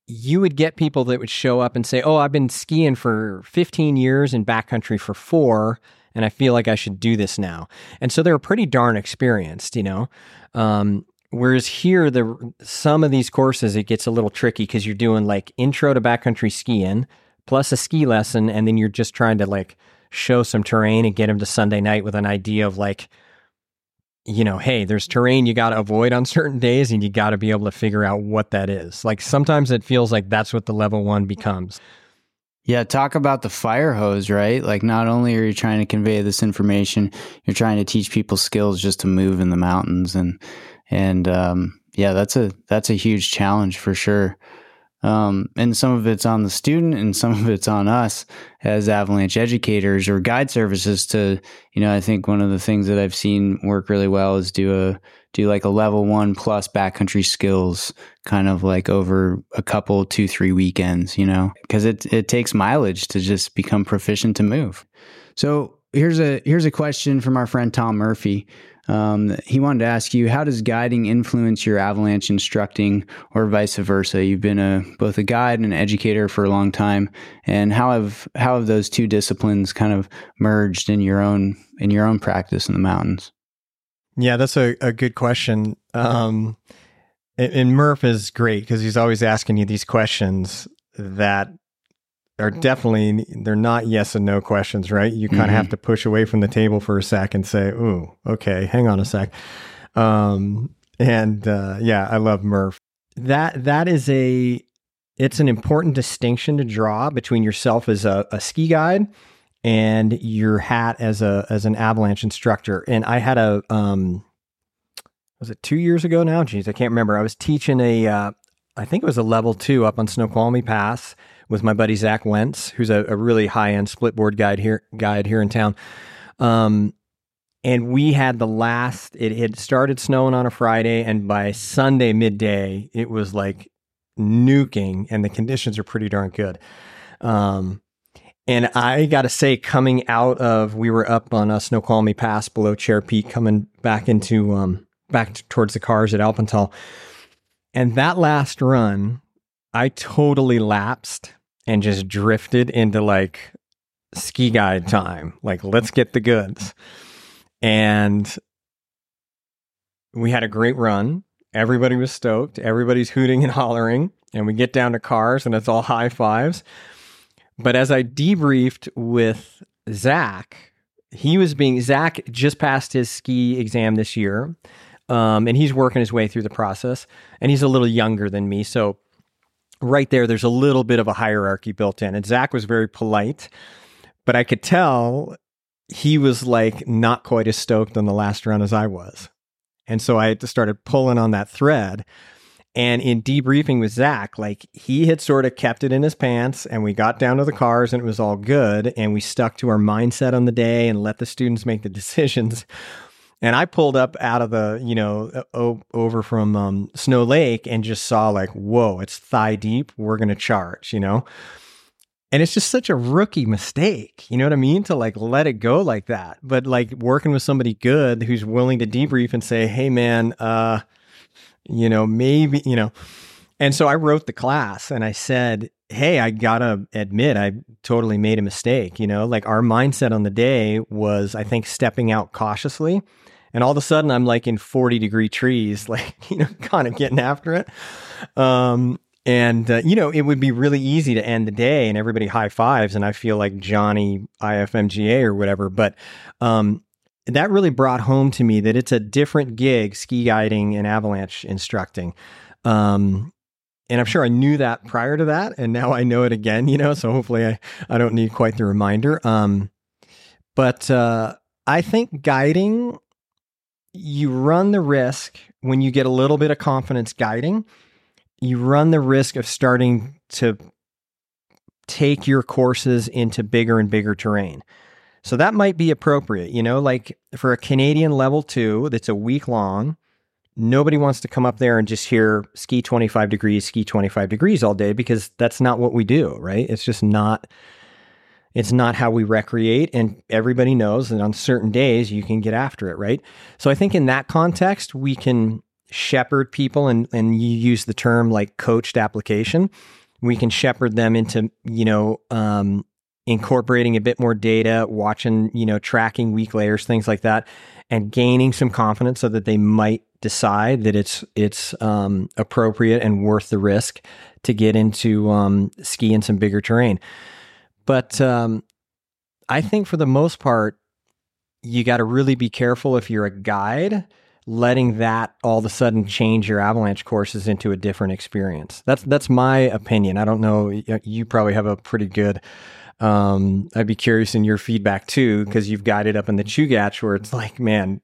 you would get people that would show up and say, Oh, I've been skiing for 15 years in backcountry for four and I feel like I should do this now. And so they're pretty darn experienced, you know. Um, whereas here, the some of these courses it gets a little tricky because you're doing like intro to backcountry skiing plus a ski lesson, and then you're just trying to like show some terrain and get them to Sunday night with an idea of like, you know, hey, there's terrain you got to avoid on certain days, and you got to be able to figure out what that is. Like sometimes it feels like that's what the level one becomes. Yeah, talk about the fire hose, right? Like, not only are you trying to convey this information, you're trying to teach people skills just to move in the mountains, and and um, yeah, that's a that's a huge challenge for sure. Um, and some of it's on the student, and some of it's on us as avalanche educators or guide services. To you know, I think one of the things that I've seen work really well is do a do like a level one plus backcountry skills kind of like over a couple, two, three weekends, you know, because it, it takes mileage to just become proficient to move. So here's a, here's a question from our friend Tom Murphy. Um, he wanted to ask you, how does guiding influence your avalanche instructing or vice versa? You've been a, both a guide and an educator for a long time. And how have, how have those two disciplines kind of merged in your own, in your own practice in the mountains? Yeah, that's a, a good question. Um, and, and Murph is great because he's always asking you these questions that are definitely they're not yes and no questions, right? You kind of mm-hmm. have to push away from the table for a sec and say, "Ooh, okay, hang on a sec." Um, and uh, yeah, I love Murph. That that is a it's an important distinction to draw between yourself as a, a ski guide and your hat as a as an avalanche instructor. And I had a um was it two years ago now? Geez, I can't remember. I was teaching a uh, I think it was a level two up on Snoqualmie Pass with my buddy Zach Wentz, who's a, a really high end splitboard guide here guide here in town. Um and we had the last it had started snowing on a Friday and by Sunday midday it was like nuking and the conditions are pretty darn good. Um and I got to say, coming out of, we were up on a Snoqualmie Pass below Chair Peak, coming back into, um, back t- towards the cars at Alpental. And that last run, I totally lapsed and just drifted into like ski guide time. Like, let's get the goods. And we had a great run. Everybody was stoked. Everybody's hooting and hollering. And we get down to cars and it's all high fives. But as I debriefed with Zach, he was being Zach just passed his ski exam this year, um, and he's working his way through the process. And he's a little younger than me, so right there, there's a little bit of a hierarchy built in. And Zach was very polite, but I could tell he was like not quite as stoked on the last run as I was. And so I started pulling on that thread. And in debriefing with Zach, like he had sort of kept it in his pants and we got down to the cars and it was all good. And we stuck to our mindset on the day and let the students make the decisions. And I pulled up out of the, you know, o- over from um, Snow Lake and just saw like, whoa, it's thigh deep. We're going to charge, you know? And it's just such a rookie mistake. You know what I mean? To like let it go like that. But like working with somebody good who's willing to debrief and say, hey, man, uh, you know, maybe, you know. And so I wrote the class and I said, Hey, I gotta admit, I totally made a mistake. You know, like our mindset on the day was, I think, stepping out cautiously. And all of a sudden, I'm like in 40 degree trees, like, you know, kind of getting after it. Um, and, uh, you know, it would be really easy to end the day and everybody high fives. And I feel like Johnny IFMGA or whatever. But um, that really brought home to me that it's a different gig ski guiding and avalanche instructing um, and i'm sure i knew that prior to that and now i know it again you know so hopefully i, I don't need quite the reminder um, but uh, i think guiding you run the risk when you get a little bit of confidence guiding you run the risk of starting to take your courses into bigger and bigger terrain so that might be appropriate, you know, like for a Canadian level two that's a week long. Nobody wants to come up there and just hear ski 25 degrees, ski 25 degrees all day because that's not what we do, right? It's just not it's not how we recreate and everybody knows that on certain days you can get after it, right? So I think in that context we can shepherd people and and you use the term like coached application. We can shepherd them into, you know, um, incorporating a bit more data, watching, you know, tracking weak layers, things like that, and gaining some confidence so that they might decide that it's it's um, appropriate and worth the risk to get into um, ski in some bigger terrain. But um, I think for the most part, you got to really be careful if you're a guide. letting that all of a sudden change your avalanche courses into a different experience. That's that's my opinion. I don't know. You probably have a pretty good. Um, I'd be curious in your feedback too, because you've guided up in the Chugach where it's like, man,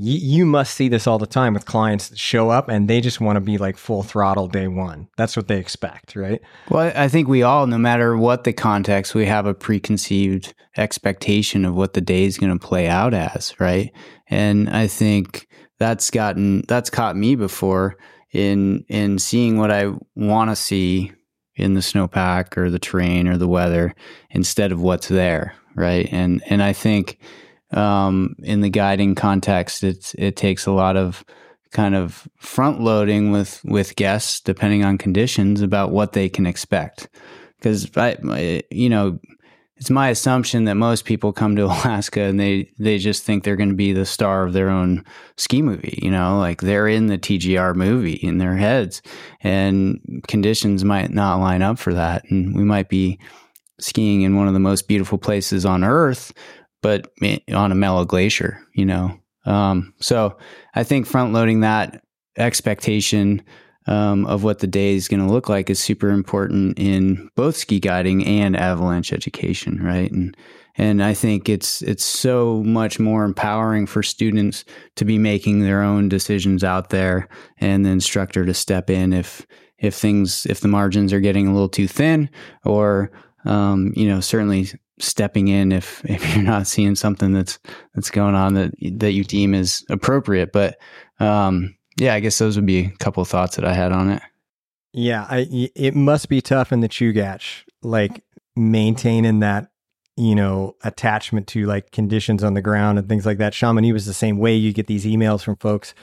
you, you must see this all the time with clients that show up and they just want to be like full throttle day one. That's what they expect, right? Well, I think we all, no matter what the context, we have a preconceived expectation of what the day is going to play out as, right? And I think that's gotten that's caught me before in in seeing what I want to see in the snowpack or the terrain or the weather instead of what's there, right? And and I think um, in the guiding context, it's it takes a lot of kind of front loading with with guests depending on conditions about what they can expect. Because I, you know it's my assumption that most people come to Alaska and they they just think they're going to be the star of their own ski movie you know? Like they're in the TGR movie in their heads and conditions might not line up for that and we might be skiing in one of the most beautiful places on earth but on a mellow glacier, you know. Um, so I think front loading that expectation um, of what the day is going to look like is super important in both ski guiding and avalanche education, right? And and I think it's it's so much more empowering for students to be making their own decisions out there, and the instructor to step in if if things if the margins are getting a little too thin, or um, you know certainly stepping in if if you're not seeing something that's that's going on that that you deem is appropriate. But um, yeah, I guess those would be a couple thoughts that I had on it. Yeah, I, it must be tough in the Chugach, like maintaining that you know attachment to like conditions on the ground and things like that. Chamonix was the same way. You get these emails from folks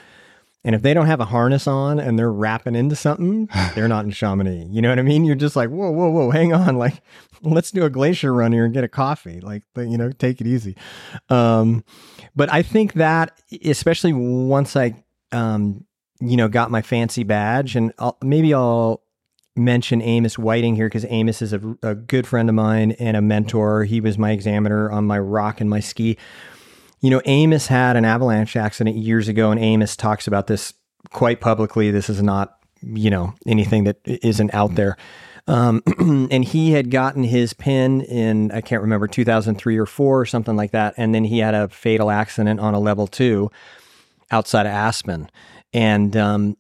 and if they don't have a harness on and they're wrapping into something, they're not in Chamonix. You know what I mean? You're just like, whoa, whoa, whoa, hang on. Like, let's do a glacier run here and get a coffee. Like, you know, take it easy. Um, but I think that, especially once I, um, you know, got my fancy badge, and I'll, maybe I'll mention Amos Whiting here because Amos is a, a good friend of mine and a mentor. He was my examiner on my rock and my ski you know, Amos had an avalanche accident years ago, and Amos talks about this quite publicly. This is not, you know, anything that isn't out there. Um, and he had gotten his pin in, I can't remember, 2003 or four or something like that. And then he had a fatal accident on a level two outside of Aspen. And um,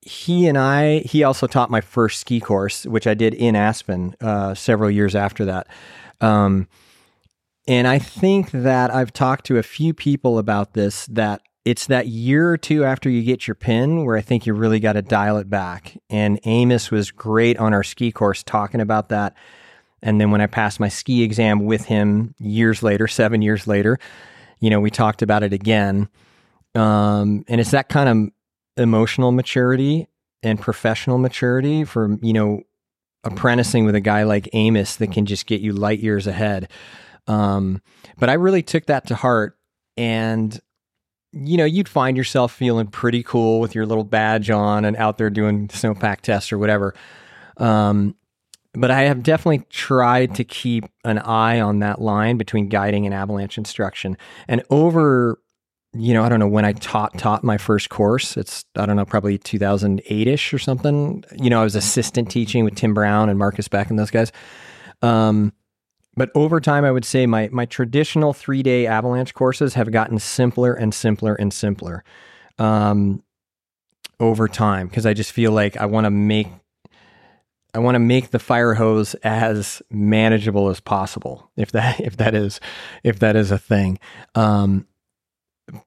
he and I, he also taught my first ski course, which I did in Aspen uh, several years after that. Um, and I think that I've talked to a few people about this that it's that year or two after you get your pin where I think you really got to dial it back. And Amos was great on our ski course talking about that. And then when I passed my ski exam with him years later, seven years later, you know, we talked about it again. Um, and it's that kind of emotional maturity and professional maturity for, you know, apprenticing with a guy like Amos that can just get you light years ahead. Um, but I really took that to heart and you know, you'd find yourself feeling pretty cool with your little badge on and out there doing snowpack tests or whatever. Um, but I have definitely tried to keep an eye on that line between guiding and avalanche instruction. And over, you know, I don't know when I taught taught my first course. It's I don't know, probably 2008 ish or something. You know, I was assistant teaching with Tim Brown and Marcus Beck and those guys. Um, but over time, I would say my my traditional three day avalanche courses have gotten simpler and simpler and simpler um, over time because I just feel like I want to make I want to make the fire hose as manageable as possible, if that if that is if that is a thing. Um,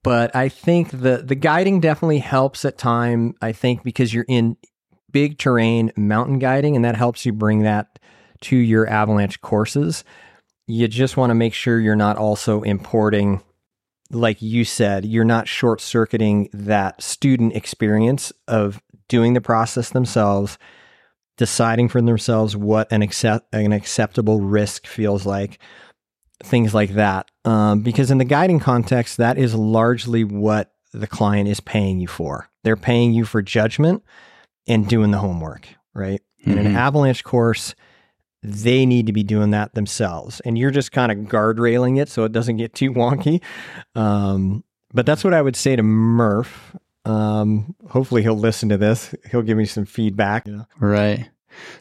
but I think the the guiding definitely helps at time. I think because you're in big terrain mountain guiding, and that helps you bring that to your avalanche courses, you just want to make sure you're not also importing, like you said, you're not short circuiting that student experience of doing the process themselves, deciding for themselves what an, accept, an acceptable risk feels like, things like that. Um, because in the guiding context, that is largely what the client is paying you for. They're paying you for judgment and doing the homework, right? Mm-hmm. In an avalanche course, they need to be doing that themselves. And you're just kind of guardrailing it so it doesn't get too wonky. Um, but that's what I would say to Murph. Um, hopefully he'll listen to this. He'll give me some feedback. Know? Right.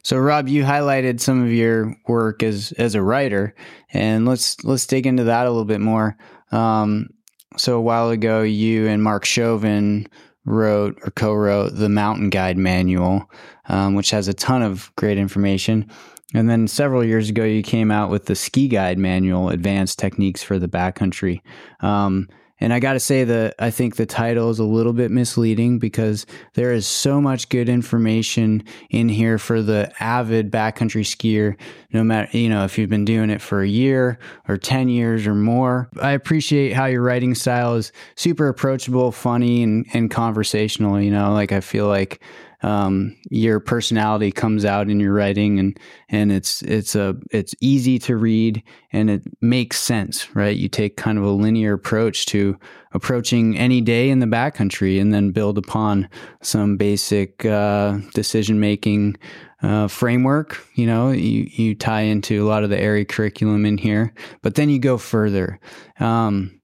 So Rob, you highlighted some of your work as as a writer, and let's let's dig into that a little bit more. Um, so a while ago, you and Mark Chauvin wrote or co-wrote the Mountain Guide Manual, um, which has a ton of great information. And then several years ago, you came out with the Ski Guide Manual, Advanced Techniques for the Backcountry. Um, and I got to say that I think the title is a little bit misleading because there is so much good information in here for the avid backcountry skier, no matter, you know, if you've been doing it for a year or 10 years or more. I appreciate how your writing style is super approachable, funny, and, and conversational. You know, like I feel like um, your personality comes out in your writing and and it's it's a it's easy to read and it makes sense right? You take kind of a linear approach to approaching any day in the backcountry and then build upon some basic uh, decision making uh, framework. You know you you tie into a lot of the AIARE curriculum in here but then you go further. Um,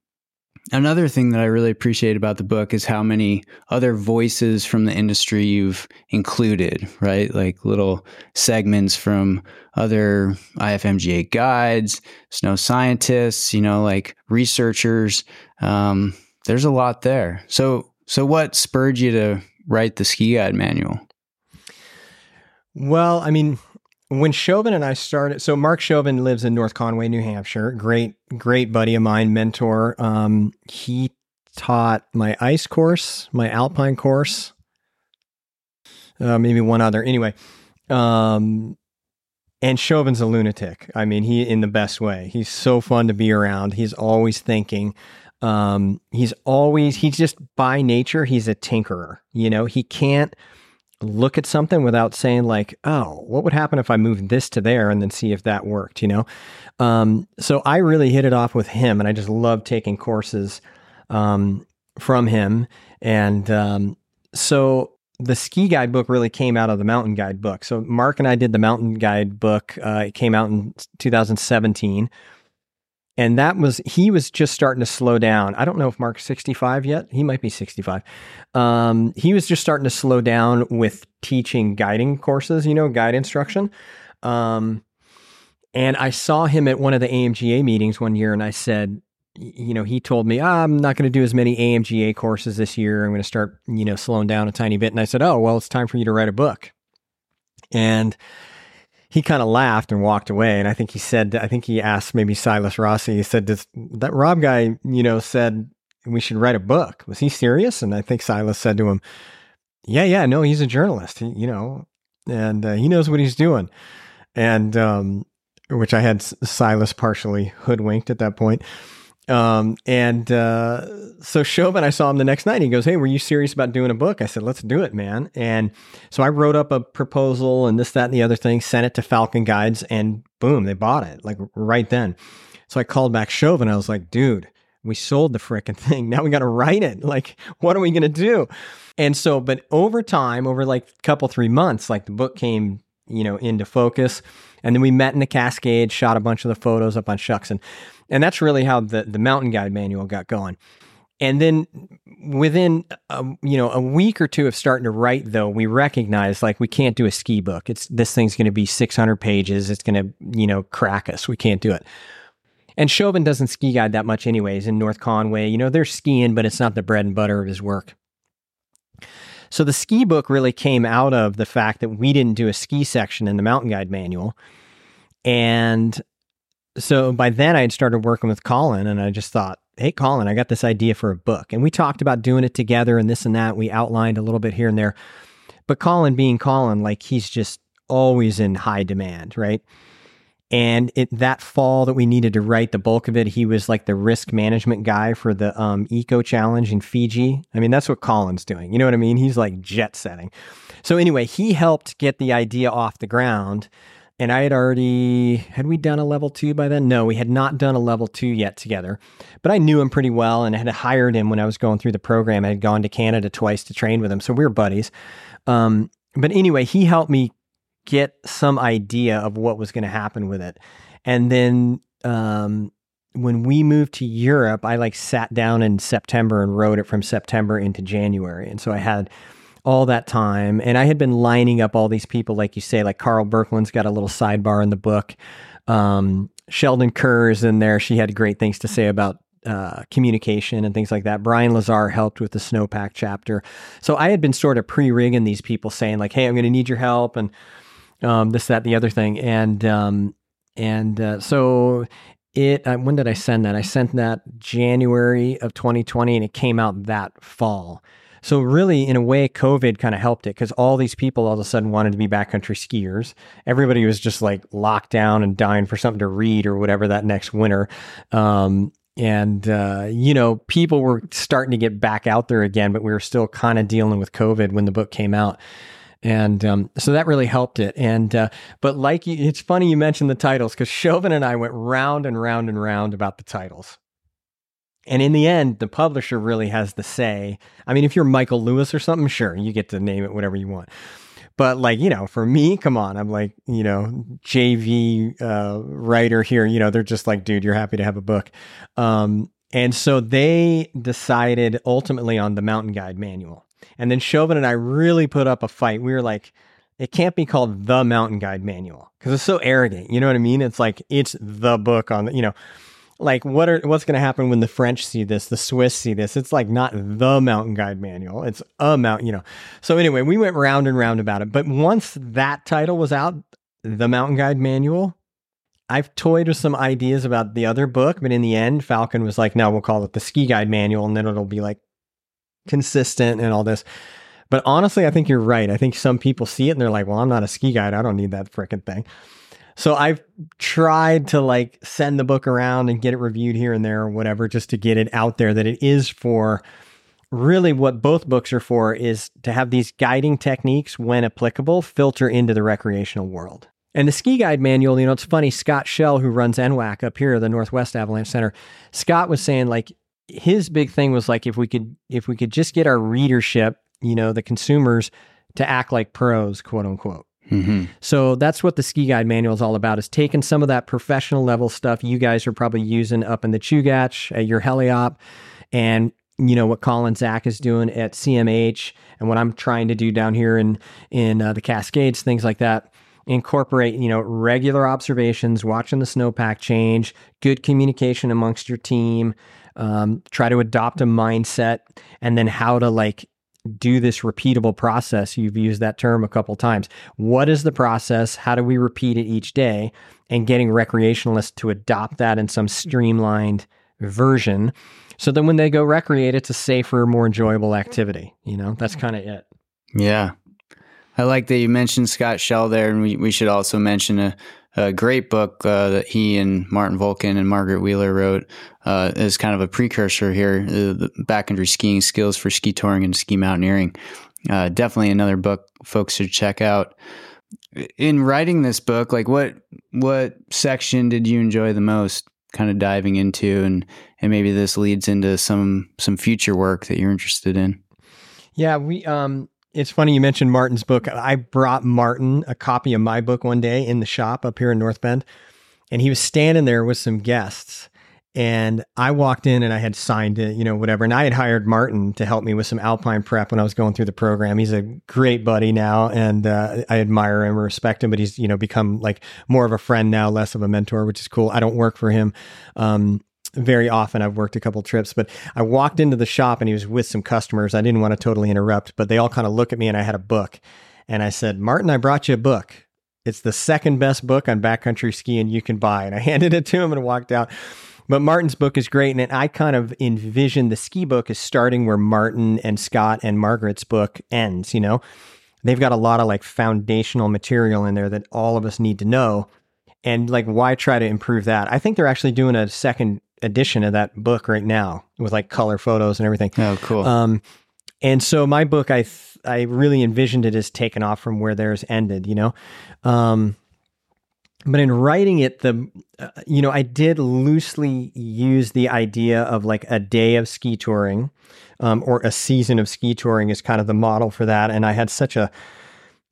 Another thing that I really appreciate about the book is how many other voices from the industry you've included, right? Like little segments from other IFMGA guides, snow scientists, you know, like researchers. Um, there's a lot there. So, so what spurred you to write the ski guide manual? Well, I mean, when Chauvin and I started, so Mark Chauvin lives in North Conway, New Hampshire. Great, great buddy of mine, mentor. Um, he taught my ice course, my alpine course, uh, maybe one other. Anyway, um, and Chauvin's a lunatic. I mean, he in the best way. He's so fun to be around. He's always thinking. Um, he's always he's just by nature he's a tinkerer. You know, he can't look at something without saying like, oh, what would happen if I moved this to there and then see if that worked, you know? Um, so I really hit it off with him and I just love taking courses um, from him. And um, so the ski guide book really came out of the mountain guide book. So Mark and I did the mountain guide book. Uh, it came out in 2017 and that was he was just starting to slow down. I don't know if Mark's 65 yet. He might be 65. Um, he was just starting to slow down with teaching guiding courses, you know, guide instruction. Um, and I saw him at one of the AMGA meetings one year, and I said, you know, he told me, oh, I'm not going to do as many AMGA courses this year. I'm going to start, you know, slowing down a tiny bit. And I said, oh, well, it's time for you to write a book. And he kind of laughed and walked away. And I think he said, I think he asked maybe Silas Rossi, he said, Does that Rob guy, you know, said we should write a book. Was he serious? And I think Silas said to him, Yeah, yeah, no, he's a journalist, he, you know, and uh, he knows what he's doing. And, um, which I had Silas partially hoodwinked at that point. Um, and uh, so Chauvin, I saw him the next night. he goes, "Hey, were you serious about doing a book?" I said, "Let's do it, man." And so I wrote up a proposal and this, that, and the other thing. Sent it to Falcon Guides, and boom, they bought it like right then. So I called back Chauvin. I was like, "Dude, we sold the freaking thing. Now we got to write it. Like, what are we gonna do?" And so, but over time, over like a couple three months, like the book came, you know, into focus. And then we met in the Cascade, shot a bunch of the photos up on Shucks, and and that's really how the, the mountain guide manual got going. And then within a, you know a week or two of starting to write, though, we recognized like we can't do a ski book. It's this thing's going to be 600 pages. It's going to you know crack us. We can't do it. And Chauvin doesn't ski guide that much, anyways. In North Conway, you know they're skiing, but it's not the bread and butter of his work. So the ski book really came out of the fact that we didn't do a ski section in the mountain guide manual. And so by then I had started working with Colin and I just thought, hey, Colin, I got this idea for a book. And we talked about doing it together and this and that. We outlined a little bit here and there. But Colin being Colin, like he's just always in high demand, right? And it, that fall that we needed to write the bulk of it, he was like the risk management guy for the um, Eco Challenge in Fiji. I mean, that's what Colin's doing. You know what I mean? He's like jet setting. So anyway, he helped get the idea off the ground and I had already had we done a level two by then? No, we had not done a level two yet together. But I knew him pretty well and had hired him when I was going through the program. I had gone to Canada twice to train with him, so we were buddies. Um, but anyway, he helped me get some idea of what was going to happen with it, and then um, when we moved to Europe, I like sat down in September and wrote it from September into January. And so I had all that time. And I had been lining up all these people, like you say, like Karl Birkeland's got a little sidebar in the book. Um, Sheldon Kerr is in there. She had great things to say about uh, communication and things like that. Brian Lazar helped with the snowpack chapter. So I had been sort of pre rigging these people saying, like, hey, I'm going to need your help and um, this, that, the other thing. And, um, and uh, so it, uh, when did I send that? I sent that January of 2020 and it came out that fall. So really, in a way, COVID kind of helped it because all these people all of a sudden wanted to be backcountry skiers. Everybody was just like locked down and dying for something to read or whatever that next winter. Um, and uh, you know, people were starting to get back out there again, but we were still kind of dealing with COVID when the book came out. And um, so that really helped it. And uh, but like it's funny you mentioned the titles because Chauvin and I went round and round and round about the titles. And in the end, the publisher really has the say. I mean, if you're Michael Lewis or something, sure, you get to name it whatever you want. But like, you know, for me, come on, I'm like, you know, JV uh, writer here. You know, they're just like, dude, you're happy to have a book. Um, and so they decided ultimately on the mountain guide manual. And then Chauvin and I really put up a fight. We were like, it can't be called the mountain guide manual because it's so arrogant. You know what I mean? It's like, it's the book on, the, you know, like what are what's going to happen when the French see this, the Swiss see this? It's like not the mountain guide manual. It's a mountain, you know. So anyway, we went round and round about it. But once that title was out, the mountain guide manual, I've toyed with some ideas about the other book, but in the end, falcon was like, "No, we'll call it the ski guide manual, and then it'll be like consistent and all this." But honestly, I think you're right. I think some people see it and they're like, "Well, I'm not a ski guide. I don't need that freaking thing." So I've tried to like send the book around and get it reviewed here and there or whatever, just to get it out there that it is for really what both books are for is to have these guiding techniques when applicable filter into the recreational world. And the ski guide manual, you know, it's funny. Scott Schell, who runs NWAC up here, the Northwest Avalanche Center, Scott was saying like his big thing was like if we could if we could just get our readership, you know, the consumers to act like pros, quote unquote. Mm-hmm. So that's what the ski guide manual is all about is taking some of that professional level stuff you guys are probably using up in the Chugach at your heliop and you know what Colin Zach is doing at CMH and what I'm trying to do down here in in uh, the Cascades, things like that. Incorporate you know regular observations, watching the snowpack change, good communication amongst your team. Um, try to adopt a mindset, and then how to like do this repeatable process. You've used that term a couple times. What is the process? How do we repeat it each day? And getting recreationalists to adopt that in some streamlined version. So then when they go recreate, it's a safer, more enjoyable activity. You know, that's kind of it. Yeah. I like that you mentioned Scott Schell there, and we, we should also mention a, a great book uh, that he and Martin Volken and Margaret Wheeler wrote uh, as kind of a precursor here, uh, the backcountry skiing skills for ski touring and ski mountaineering. Uh, definitely another book folks should check out. In writing this book, like what what section did you enjoy the most? Kind of diving into, and and maybe this leads into some some future work that you're interested in. Yeah, we um it's funny you mentioned Martin's book. I brought Martin a copy of my book one day in the shop up here in North Bend, and he was standing there with some guests. And I walked in and I had signed it, you know, whatever. And I had hired Martin to help me with some alpine prep when I was going through the program. He's a great buddy now, and uh, I admire him, respect him. But he's, you know, become like more of a friend now, less of a mentor, which is cool. I don't work for him. Um, very often. I've worked a couple trips, but I walked into the shop and he was with some customers. I didn't want to totally interrupt, but they all kind of look at me and I had a book. And I said, Martin, I brought you a book. It's the second best book on backcountry skiing you can buy. And I handed it to him and walked out. But Martin's book is great. And I kind of envision the ski book as starting where Martin and Scott and Margaret's book ends, you know? They've got a lot of like foundational material in there that all of us need to know. And like, why try to improve that? I think they're actually doing a second edition of that book right now with like color photos and everything. Oh, cool. Um, and so my book, I th- I really envisioned it as taken off from where theirs ended, you know. Um, but in writing it, the uh, you know I did loosely use the idea of like a day of ski touring, um, or a season of ski touring is kind of the model for that. And I had such a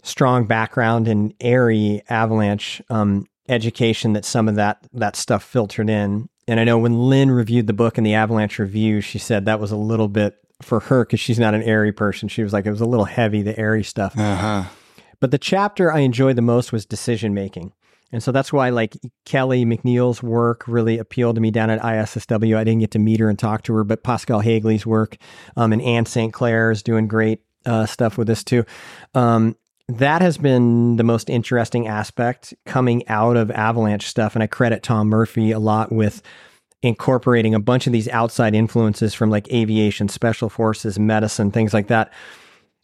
strong background in AIARE avalanche um, education that some of that that stuff filtered in and I know when Lynn reviewed the book in the Avalanche review, she said that was a little bit for her because she's not an AIARE person. She was like, it was a little heavy, the AIARE stuff. Uh-huh. But the chapter I enjoyed the most was decision making. And so that's why like Kelly McNeil's work really appealed to me down at ISSW. I didn't get to meet her and talk to her, but Pascal Haegeli's work um, and Anne St. Clair is doing great uh, stuff with this too. Um, that has been the most interesting aspect coming out of Avalanche stuff. And I credit Tom Murphy a lot with incorporating a bunch of these outside influences from like aviation, special forces, medicine, things like that,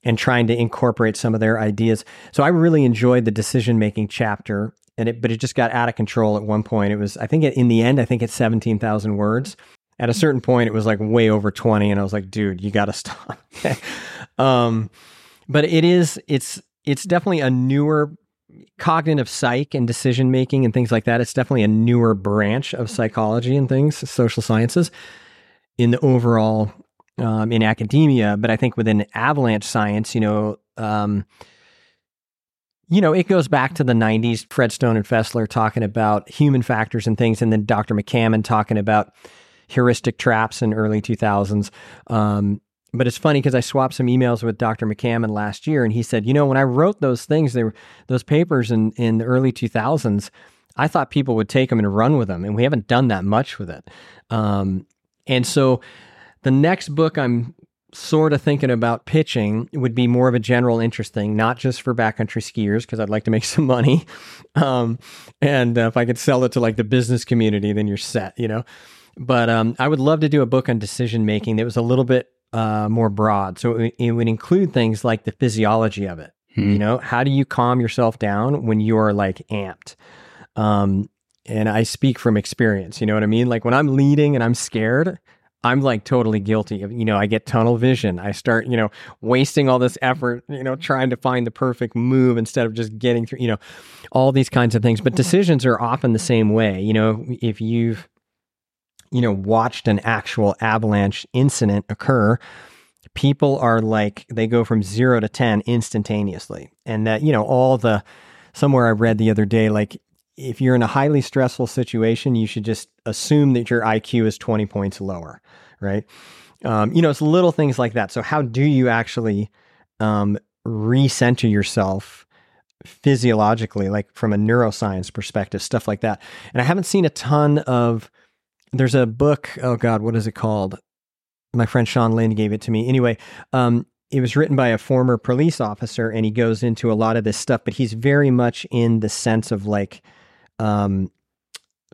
and trying to incorporate some of their ideas. So I really enjoyed the decision making chapter. And it, but it just got out of control at one point. It was, I think, in the end, I think it's seventeen thousand words. At a certain point, it was like way over twenty, and I was like, "Dude, you got to stop." um, but it is, it's, it's definitely a newer cognitive psych and decision making and things like that. It's definitely a newer branch of psychology and things, social sciences, in the overall um, in academia. But I think within avalanche science, you know, um, you know, it goes back to the 90s, Fredston and Fesler talking about human factors and things, and then Dr. McCammon talking about heuristic traps in early 2000s. Um, but it's funny because I swapped some emails with Dr. McCammon last year, and he said, you know, when I wrote those things, they were those papers in in the early 2000s. I thought people would take them and run with them, and we haven't done that much with it. Um, and so, the next book I'm sort of thinking about pitching would be more of a general interest thing, not just for backcountry skiers, because I'd like to make some money. Um, and uh, if I could sell it to like the business community, then you're set, you know. But um, I would love to do a book on decision making that was a little bit uh, more broad. So it, it, would include things like the physiology of it. Hmm. You know, how do you calm yourself down when you are like amped? Um, and I speak from experience. You know what I mean? Like when I'm leading and I'm scared, I'm like totally guilty of, you know, I get tunnel vision. I start, you know, wasting all this effort, you know, trying to find the perfect move instead of just getting through, you know, all these kinds of things. But decisions are often the same way. You know, if you've, you know, watched an actual avalanche incident occur, people are like, they go from zero to 10 instantaneously. And that, you know, all the, somewhere I read the other day, like if you're in a highly stressful situation, you should just assume that your IQ is 20 points lower, right? Um, you know, it's little things like that. So, how do you actually um, recenter yourself physiologically, like from a neuroscience perspective, stuff like that? And I haven't seen a ton of, there's a book, oh God, what is it called? My friend Sean Lynn gave it to me. Anyway, um, it was written by a former police officer and he goes into a lot of this stuff, but he's very much in the sense of like, um,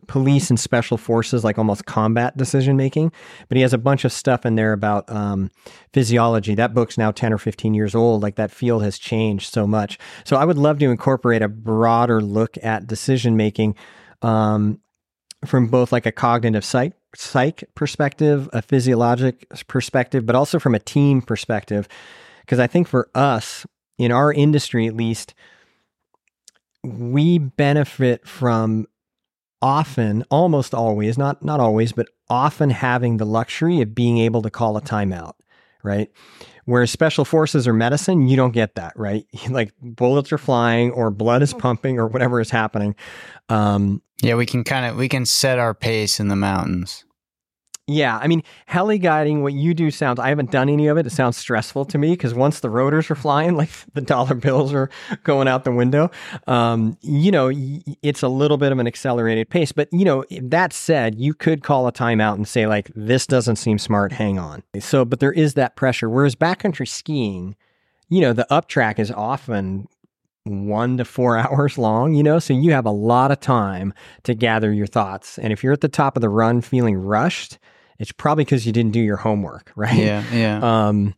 police and special forces, like almost combat decision making. But he has a bunch of stuff in there about um, physiology. That book's now 10 or 15 years old. Like that field has changed so much. So I would love to incorporate a broader look at decision making um, from both like a cognitive psych, psych perspective, a physiologic perspective, but also from a team perspective. Because I think for us, in our industry at least, we benefit from often, almost always, not not always, but often having the luxury of being able to call a timeout, right? Whereas special forces or medicine, you don't get that, right? like bullets are flying or blood is pumping or whatever is happening. Um, yeah, we can kind of we can set our pace in the mountains. Yeah, I mean, heli guiding, what you do sounds, I haven't done any of it. It sounds stressful to me because once the rotors are flying, like the dollar bills are going out the window, um, you know, it's a little bit of an accelerated pace. But, you know, that said, you could call a timeout and say, like, this doesn't seem smart, hang on. So, but there is that pressure. Whereas backcountry skiing, you know, the up track is often one to four hours long, you know, so you have a lot of time to gather your thoughts. And if you're at the top of the run feeling rushed, it's probably because you didn't do your homework, right? Yeah, yeah. Um,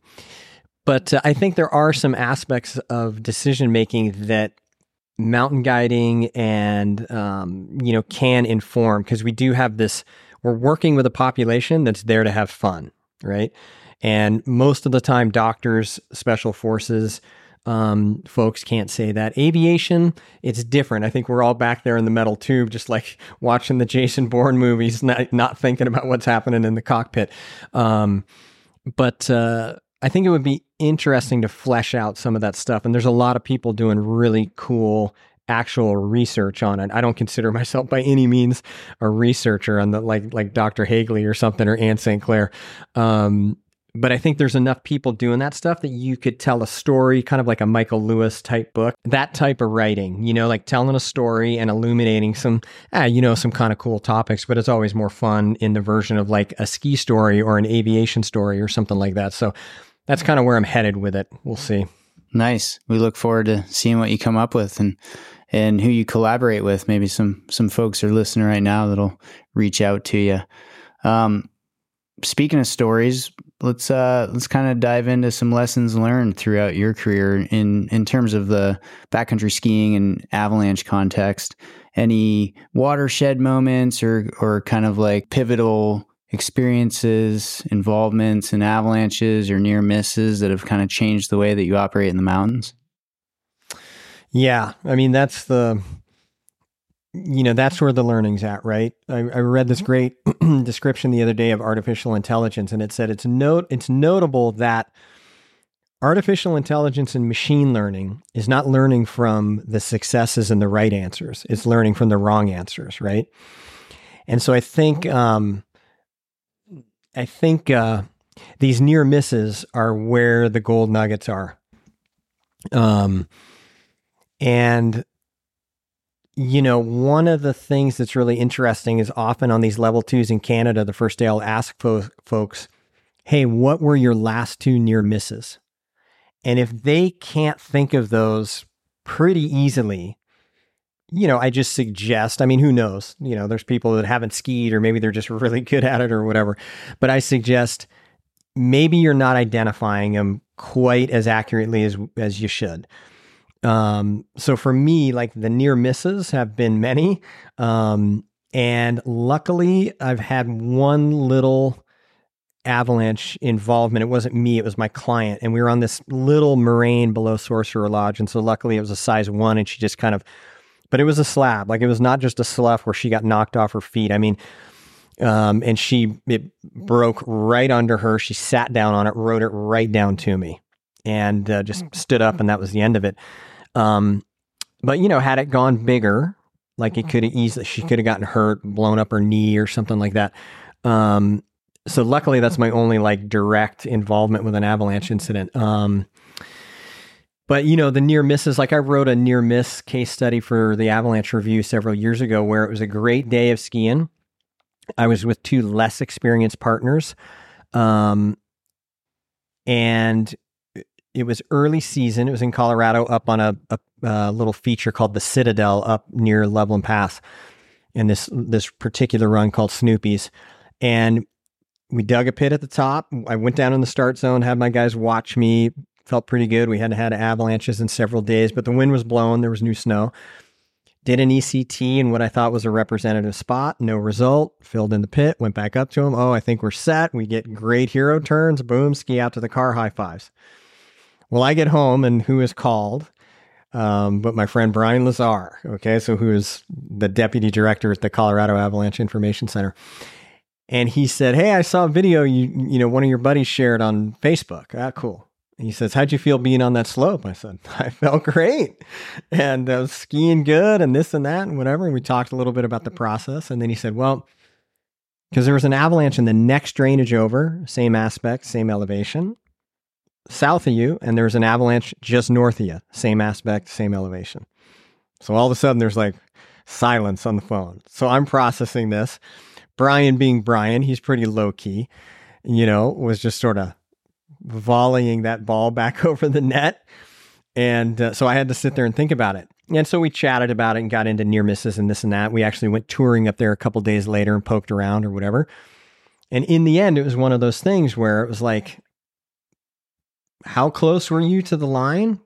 but uh, I think there are some aspects of decision making that mountain guiding and um, you know can inform because we do have this. We're working with a population that's there to have fun, right? And most of the time, doctors, special forces, um, folks can't say that. Aviation, it's different. I think we're all back there in the metal tube, just like watching the Jason Bourne movies, not, not thinking about what's happening in the cockpit. Um, but uh, I think it would be interesting to flesh out some of that stuff. And there's a lot of people doing really cool actual research on it. I don't consider myself by any means a researcher on the like like Dr. Haegeli or something or Anne St. Clair. Um, but I think there's enough people doing that stuff that you could tell a story, kind of like a Michael Lewis type book, that type of writing, you know, like telling a story and illuminating some, ah, you know, some kind of cool topics. But it's always more fun in the version of like a ski story or an aviation story or something like that. So that's kind of where I'm headed with it. We'll see. Nice. We look forward to seeing what you come up with and and who you collaborate with. Maybe some some folks are listening right now that'll reach out to you. Um, speaking of stories, let's uh, let's kind of dive into some lessons learned throughout your career in in terms of the backcountry skiing and avalanche context. Any watershed moments or or kind of like pivotal experiences, involvements in avalanches or near misses that have kind of changed the way that you operate in the mountains? Yeah, I mean that's the you know that's where the learning's at right? I, I read this great description the other day of artificial intelligence and it said it's note it's notable that artificial intelligence and machine learning is not learning from the successes and the right answers. It's learning from the wrong answers right? And so i think um i think uh these near misses are where the gold nuggets are. Um and you know, one of the things that's really interesting is often on these level twos in Canada, the first day I'll ask fo- folks, hey, what were your last two near misses? And if they can't think of those pretty easily, you know, I just suggest, I mean, who knows? You know, there's people that haven't skied or maybe they're just really good at it or whatever. But I suggest maybe you're not identifying them quite as accurately as as you should. Um, so for me, like the near misses have been many. Um, and luckily, I've had one little avalanche involvement. It wasn't me, it was my client. And we were on this little moraine below Sorcerer Lodge. And so luckily, it was a size one, and she just kind of, but it was a slab. Like it was not just a slough where she got knocked off her feet. I mean, um, and she, it broke right under her. She sat down on it, rode it right down to me, and uh, just stood up, and that was the end of it. Um, but you know, had it gone bigger, like it could have easily, she could have gotten hurt, blown up her knee or something like that. Um, so luckily, that's my only like direct involvement with an avalanche incident. Um, but you know, the near misses, like I wrote a near miss case study for the Avalanche Review several years ago, where it was a great day of skiing. I was with two less experienced partners, um, and it was early season. It was in Colorado, up on a, a, a little feature called the Citadel, up near Loveland Pass, in this this particular run called Snoopy's, and we dug a pit at the top. I went down in the start zone, had my guys watch me. Felt pretty good. We hadn't had avalanches in several days, but the wind was blowing. There was new snow. Did an ECT in what I thought was a representative spot. No result. Filled in the pit. Went back up to him. Oh, I think we're set. We get great hero turns. Boom. Ski out to the car. High fives. Well, I get home and who is called? Um, but my friend Brian Lazar, okay, so who is the deputy director at the Colorado Avalanche Information Center. And he said, Hey, I saw a video you you know, one of your buddies shared on Facebook. Ah, cool. he says, How'd you feel being on that slope? I said, I felt great. And I was skiing good and this and that and whatever. And we talked a little bit about the process. And then he said, Well, because there was an avalanche in the next drainage over, same aspect, same elevation south of you and there's an avalanche just north of you. Same aspect, same elevation. So all of a sudden there's like silence on the phone. So I'm processing this. Brian being Brian, he's pretty low key, you know, was just sort of volleying that ball back over the net. And uh, so I had to sit there and think about it. And so we chatted about it and got into near misses and this and that. We actually went touring up there a couple days later and poked around or whatever. And in the end, it was one of those things where it was like, how close were you to the line?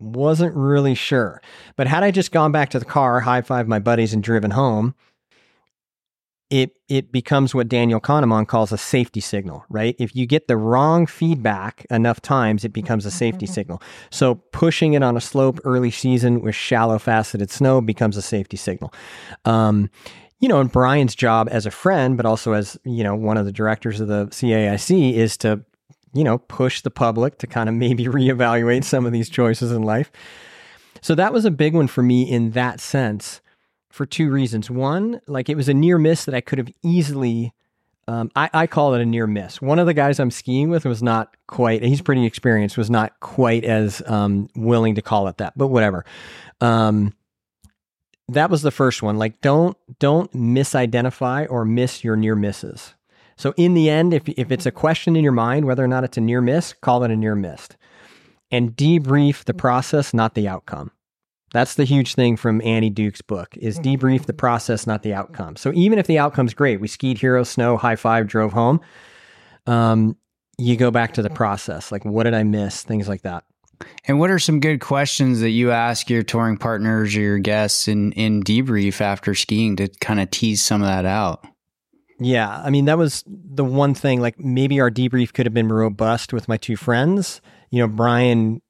Wasn't really sure. But had I just gone back to the car, high five my buddies, and driven home, it it becomes what Daniel Kahneman calls a safety signal, right? If you get the wrong feedback enough times, it becomes a safety signal. So pushing it on a slope early season with shallow faceted snow becomes a safety signal. Um, you know, and Brian's job as a friend, but also as you know one of the directors of the CAIC, is to you know, push the public to kind of maybe reevaluate some of these choices in life. So that was a big one for me in that sense for two reasons. One, like it was a near miss that I could have easily um, I, I, call it a near miss. One of the guys I'm skiing with was not quite, he's pretty experienced, was not quite as um, willing to call it that, but whatever. Um, that was the first one. Like, don't don't misidentify or miss your near misses. So in the end, if if it's a question in your mind whether or not it's a near miss, call it a near missed, and debrief the process, not the outcome. That's the huge thing from Annie Duke's book is debrief the process, not the outcome. So even if the outcome's great, we skied hero snow, high five, drove home. Um, you go back to the process. Like, what did I miss? Things like that. And what are some good questions that you ask your touring partners or your guests in, in debrief after skiing to kind of tease some of that out? Yeah. I mean, that was the one thing, like maybe our debrief could have been robust with my two friends. You know, Brian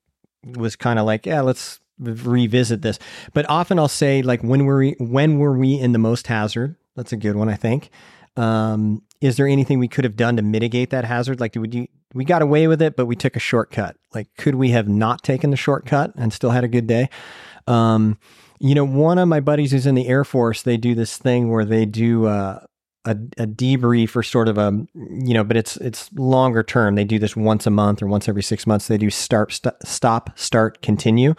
was kind of like, yeah, let's revisit this. But often I'll say, like, when were we, when were we in the most hazard? That's a good one, I think. Um, is there anything we could have done to mitigate that hazard? Like, would you, we got away with it, but we took a shortcut. Like, could we have not taken the shortcut and still had a good day? Um, you know, one of my buddies who's in the Air Force, they do this thing where they do uh, a, a debrief or sort of a, you know, but it's it's longer term. They do this once a month or once every six months. They do start, st- stop, start, continue.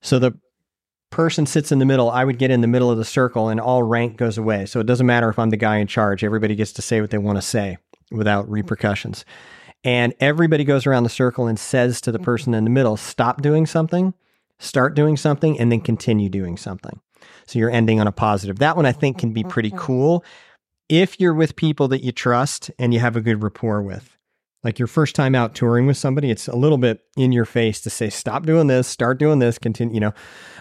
So the person sits in the middle, I would get in the middle of the circle and all rank goes away. So it doesn't matter if I'm the guy in charge. Everybody gets to say what they want to say without repercussions. And everybody goes around the circle and says to the mm-hmm. person in the middle, stop doing something, start doing something, and then continue doing something. So you're ending on a positive. That one I think can be pretty cool if you're with people that you trust and you have a good rapport with. Like your first time out touring with somebody, it's a little bit in your face to say, stop doing this, start doing this, continue, you know.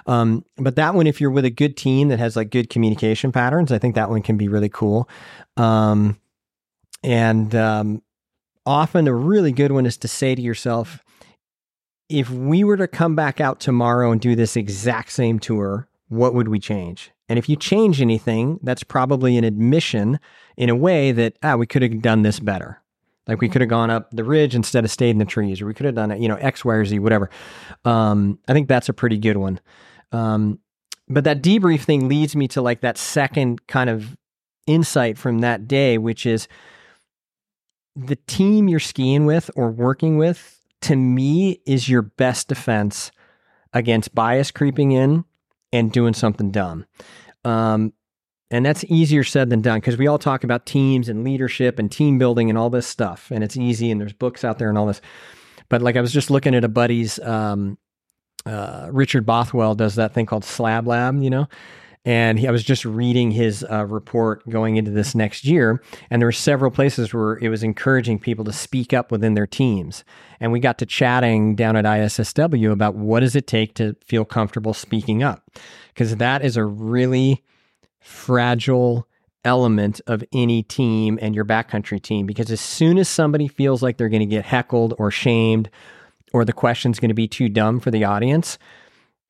Um, but that one, if you're with a good team that has like good communication patterns, I think that one can be really cool. Um, and um, often a really good one is to say to yourself, if we were to come back out tomorrow and do this exact same tour, what would we change? And if you change anything, that's probably an admission in a way that, ah, we could have done this better. Like we could have gone up the ridge instead of stayed in the trees, or we could have done it, you know, X, Y, or Z, whatever. Um, I think that's a pretty good one. Um, but that debrief thing leads me to like that second kind of insight from that day, which is the team you're skiing with or working with, to me, is your best defense against bias creeping in and doing something dumb. Um, and that's easier said than done because we all talk about teams and leadership and team building and all this stuff. And it's easy and there's books out there and all this. But like I was just looking at a buddy's, um, uh, Richard Bothwell does that thing called Slab Lab, you know? And he, I was just reading his uh, report going into this next year, and there were several places where it was encouraging people to speak up within their teams. And we got to chatting down at ISSW about what does it take to feel comfortable speaking up, because that is a really fragile element of any team and your backcountry team because as soon as somebody feels like they're going to get heckled or shamed or the question's going to be too dumb for the audience,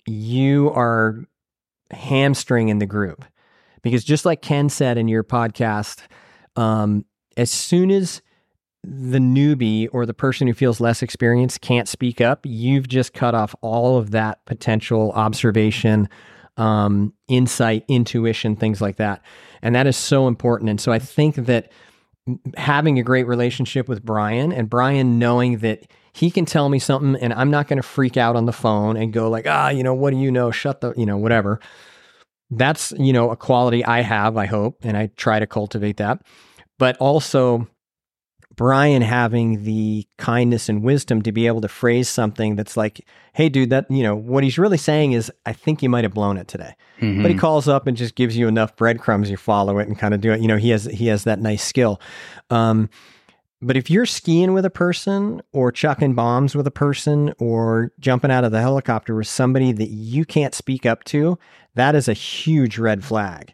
you are hamstringing the group. Because just like Ken said in your podcast, um, as soon as the newbie or the person who feels less experienced can't speak up, you've just cut off all of that potential observation um, insight, intuition, things like that. And that is so important. And so I think that having a great relationship with Brian and Brian knowing that he can tell me something and I'm not going to freak out on the phone and go like, ah, you know, what do you know? Shut the, you know, whatever. That's, you know, a quality I have, I hope, and I try to cultivate that. But also Brian having the kindness and wisdom to be able to phrase something that's like, hey, dude, that, you know, what he's really saying is, I think you might have blown it today. Mm-hmm. But he calls up and just gives you enough breadcrumbs, you follow it and kind of do it. You know, he has, he has that nice skill. Um, but if you're skiing with a person or chucking bombs with a person or jumping out of the helicopter with somebody that you can't speak up to, that is a huge red flag.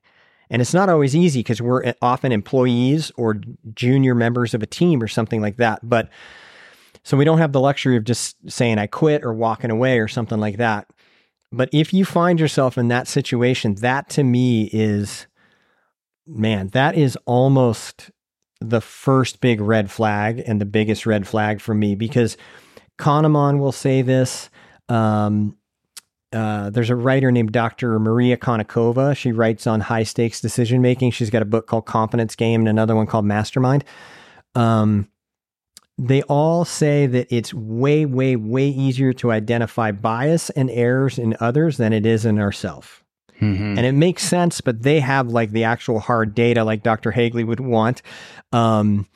And it's not always easy because we're eh, often employees or junior members of a team or something like that. But so we don't have the luxury of just saying, I quit or walking away or something like that. But if you find yourself in that situation, that to me is, man, that is almost the first big red flag and the biggest red flag for me because Kahneman will say this. Um, uh, there's a writer named Dr. Maria Konnikova. She writes on high stakes decision making. She's got a book called Confidence Game and another one called Mastermind. Um, they all say that it's way, way, way easier to identify bias and errors in others than it is in ourselves. Mm-hmm. And it makes sense, but they have like the actual hard data, like Dr. Haegeli would want. Um,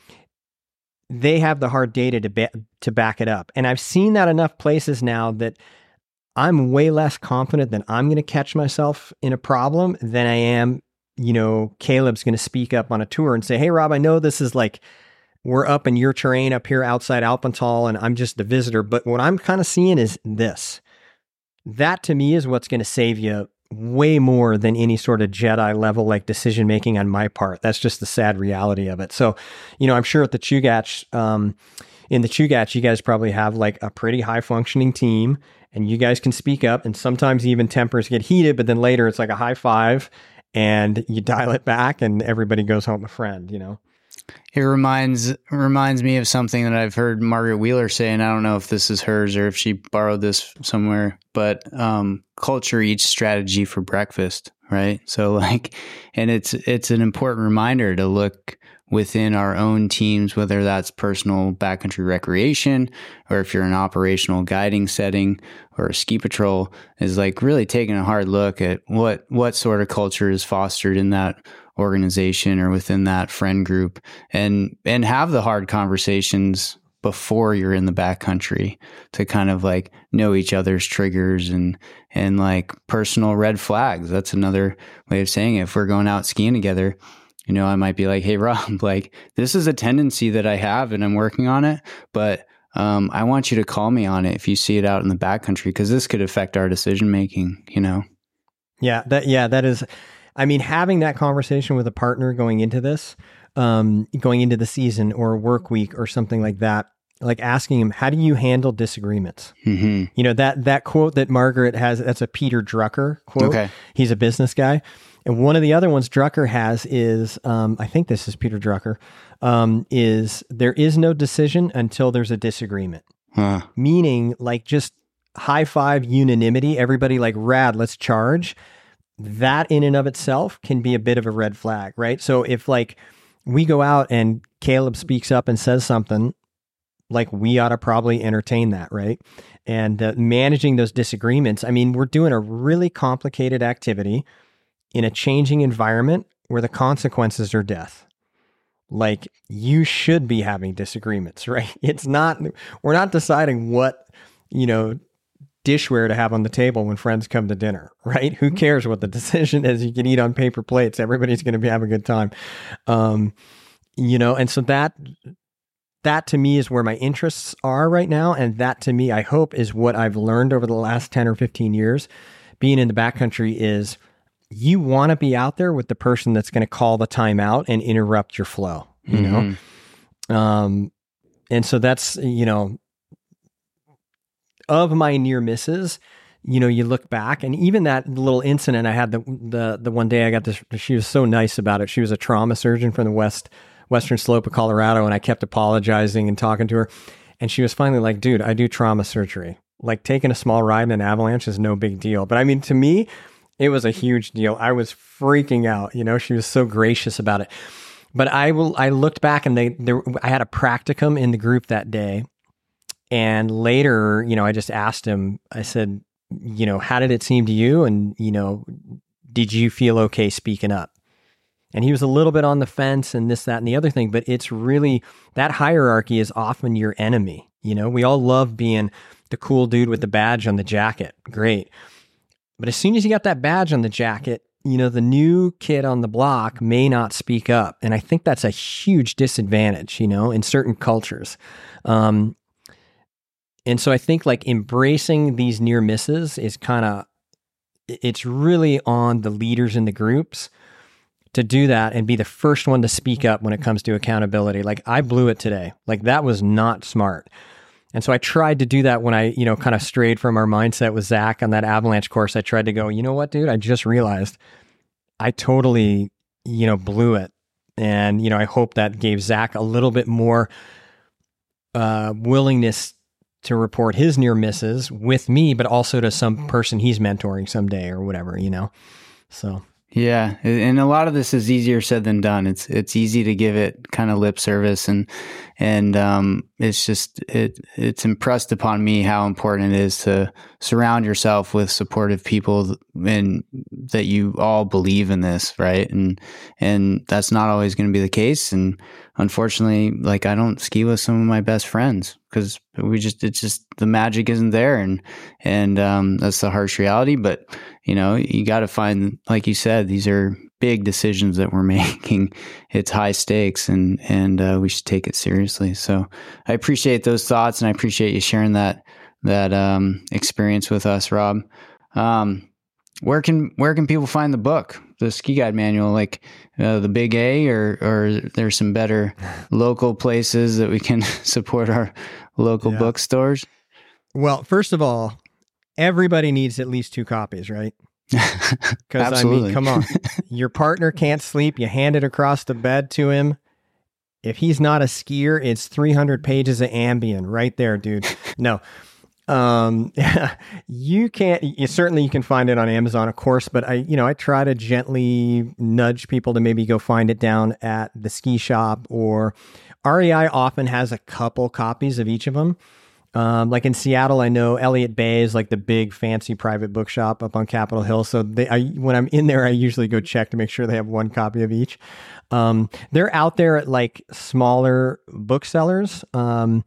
they have the hard data to ba- to back it up, and I've seen that enough places now that I'm way less confident that I'm going to catch myself in a problem than I am. You know, Caleb's going to speak up on a tour and say, "Hey, Rob, I know this is like." we're up in your terrain up here outside Alpental and I'm just a visitor. But what I'm kind of seeing is this. That to me is what's going to save you way more than any sort of Jedi level like decision making on my part. That's just the sad reality of it. So, you know, I'm sure at the Chugach, um, in the Chugach, you guys probably have like a pretty high functioning team and you guys can speak up and sometimes even tempers get heated, but then later it's like a high five and you dial it back and everybody goes home a friend, you know? It reminds reminds me of something that I've heard Margaret Wheeler say, and I don't know if this is hers or if she borrowed this somewhere. But um, culture eats strategy for breakfast, right? So like, and it's it's an important reminder to look within our own teams, whether that's personal backcountry recreation or if you're an operational guiding setting or a ski patrol, is like really taking a hard look at what what sort of culture is fostered in that organization or within that friend group and and have the hard conversations before you're in the backcountry to kind of like know each other's triggers and and like personal red flags. That's another way of saying it. If we're going out skiing together, you know, I might be like, "Hey, Rob, like this is a tendency that I have, and I'm working on it, but." Um, I want you to call me on it if you see it out in the backcountry because this could affect our decision making. You know. Yeah, that yeah, that is I mean, having that conversation with a partner going into this, um, going into the season or work week or something like that, like asking him, how do you handle disagreements? Mm-hmm. You know, that, that quote that Margaret has, that's a Peter Drucker quote. Okay. He's a business guy. And one of the other ones Drucker has is, um, I think this is Peter Drucker, um, is there is no decision until there's a disagreement. Huh. Meaning, like, just high five unanimity, everybody like, rad, let's charge that in and of itself can be a bit of a red flag, right? So if like we go out and Caleb speaks up and says something, like we ought to probably entertain that, right? And uh, managing those disagreements. I mean, we're doing a really complicated activity in a changing environment where the consequences are death. Like you should be having disagreements, right? It's not, we're not deciding what, you know, dishware to have on the table when friends come to dinner, right? Who mm-hmm. cares what the decision is? You can eat on paper plates. Everybody's going to be having a good time. Um, you know, and so that that to me is where my interests are right now and that to me I hope is what I've learned over the last 10 or 15 years being in the backcountry is you want to be out there with the person that's going to call the timeout and interrupt your flow, you mm-hmm. know? Um, and so that's, you know, of my near misses, you know, you look back and even that little incident I had the the the one day I got this she was so nice about it. She was a trauma surgeon from the west western slope of Colorado and I kept apologizing and talking to her and she was finally like, "Dude, I do trauma surgery. Like taking a small ride in an avalanche is no big deal." But I mean, to me, it was a huge deal. I was freaking out, you know, she was so gracious about it. But I will I looked back and they there I had a practicum in the group that day and later, you know, I just asked him, I said, you know, how did it seem to you? And, you know, did you feel okay speaking up? And he was a little bit on the fence and this, that, and the other thing, but it's really that hierarchy is often your enemy. You know, we all love being the cool dude with the badge on the jacket. Great. But as soon as you got that badge on the jacket, you know, the new kid on the block may not speak up. And I think that's a huge disadvantage, you know, in certain cultures. Um, and so I think like embracing these near misses is kind of it's really on the leaders in the groups to do that and be the first one to speak up when it comes to accountability. Like I blew it today. Like that was not smart. And so I tried to do that when I, you know, kind of strayed from our mindset with Zach on that avalanche course. I tried to go, you know what, dude, I just realized I totally, you know, blew it. And, you know, I hope that gave Zach a little bit more uh, willingness to report his near misses with me, but also to some mm. person he's mentoring someday or whatever, you know? So yeah, and a lot of this is easier said than done. It's it's easy to give it kind of lip service, and and um, it's just it it's impressed upon me how important it is to surround yourself with supportive people and that you all believe in this, right? And and that's not always going to be the case. And unfortunately, like I don't ski with some of my best friends because we just it's just the magic isn't there, and and um, that's the harsh reality, but you know, you got to find, like you said, these are big decisions that we're making. It's high stakes, and and uh, we should take it seriously. So I appreciate those thoughts, and I appreciate you sharing that that um, experience with us, Rob. Um, where can where can people find the book, the ski guide manual, like uh, the Big A, or or there's some better local places that we can support our local yeah. bookstores? Well, first of all, everybody needs at least two copies, right? Because I mean, come on, your partner can't sleep. You hand it across the bed to him. If he's not a skier, it's 300 pages of Ambien right there, dude. No, um, you can't. You, certainly, you can find it on Amazon, of course. But I, you know, I try to gently nudge people to maybe go find it down at the ski shop or REI. Often has a couple copies of each of them. Um, like in Seattle, I know Elliott Bay is like the big fancy private bookshop up on Capitol Hill. So they, I, when I'm in there, I usually go check to make sure they have one copy of each. Um, they're out there at like smaller booksellers. Um,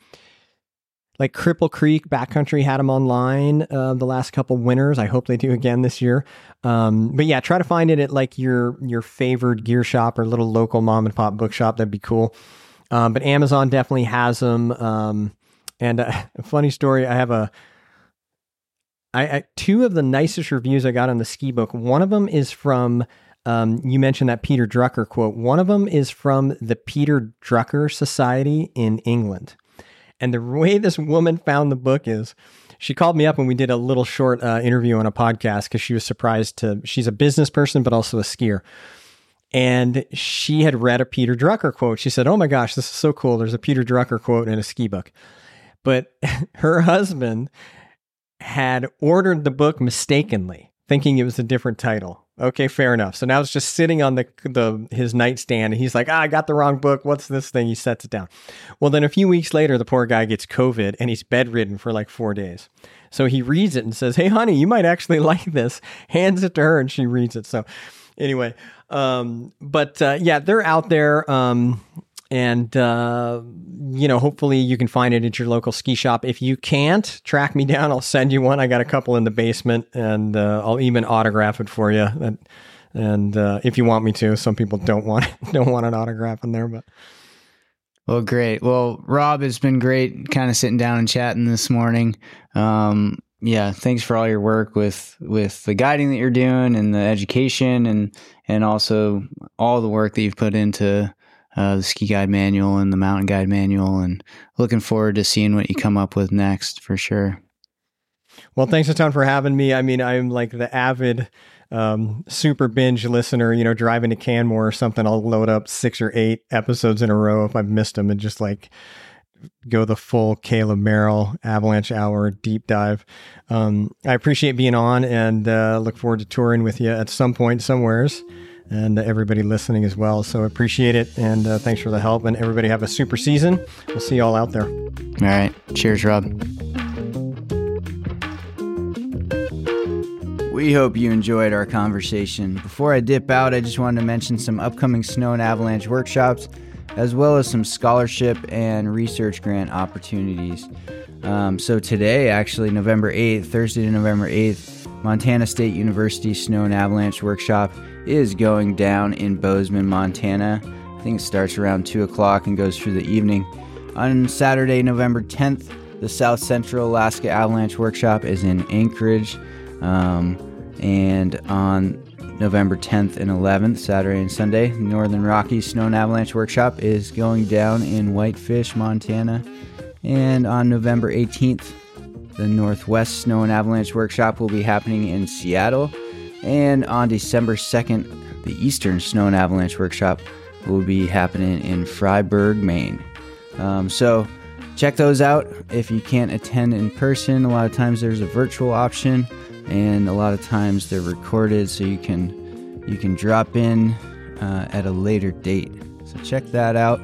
like Cripple Creek Backcountry had them online uh, the last couple winters. I hope they do again this year. Um, but yeah, try to find it at like your your favorite gear shop or little local mom and pop bookshop. That'd be cool. Um, but Amazon definitely has them. Um, and uh, a funny story, I have a I, I, two of the nicest reviews I got on the ski book. One of them is from um, you mentioned that Peter Drucker quote. One of them is from the Peter Drucker Society in England. And the way this woman found the book is she called me up and we did a little short uh, interview on a podcast because she was surprised to, she's a business person, but also a skier. And she had read a Peter Drucker quote. She said, Oh my gosh, this is so cool. There's a Peter Drucker quote in a ski book. But her husband had ordered the book mistakenly, thinking it was a different title. Okay, fair enough. So now it's just sitting on the the his nightstand, and he's like, ah, "I got the wrong book. What's this thing?" He sets it down. Well, then a few weeks later, the poor guy gets COVID, and he's bedridden for like four days. So he reads it and says, "Hey, honey, you might actually like this." Hands it to her, and she reads it. So, anyway, um, but uh, yeah, they're out there. Um, and uh, you know hopefully you can find it at your local ski shop. If you can't track me down. I'll send you one. I got a couple in the basement and uh, i'll even autograph it for you. And, and uh, if you want me to. Some people don't want don't want an autograph in there but. Well great. Well rob it's been great kind of sitting down and chatting this morning. Um, yeah thanks for all your work with with the guiding that you're doing and the education and and also all the work that you've put into uh, the ski guide manual and the mountain guide manual, and looking forward to seeing what you come up with next for sure. Well, thanks a ton for having me. I mean, I'm like the avid um, super binge listener. You know, driving to Canmore or something, I'll load up six or eight episodes in a row if I've missed them, and just like go the full Caleb Merrill Avalanche Hour deep dive. Um, I appreciate being on and uh, look forward to touring with you at some point somewheres and everybody listening as well. So appreciate it. And uh, thanks for the help. And everybody have a super season. We'll see you all out there. All right. Cheers, Rob. We hope you enjoyed our conversation. Before I dip out, I just wanted to mention some upcoming snow and avalanche workshops, as well as some scholarship and research grant opportunities. Um, so, today, actually, November 8th, Thursday to November 8th, Montana State University Snow and Avalanche Workshop is going down in Bozeman, Montana. I think it starts around 2 o'clock and goes through the evening. On Saturday, November 10th, the South Central Alaska Avalanche Workshop is in Anchorage. Um, and on November 10th and 11th, Saturday and Sunday, the Northern Rockies Snow and Avalanche Workshop is going down in Whitefish, Montana. And on November 18th, the Northwest Snow and Avalanche Workshop will be happening in Seattle. And on December 2nd, the Eastern Snow and Avalanche Workshop will be happening in Fryeburg, Maine. Um, so check those out if you can't attend in person. A lot of times there's a virtual option, and a lot of times they're recorded, so you can you can drop in uh, at a later date. So check that out.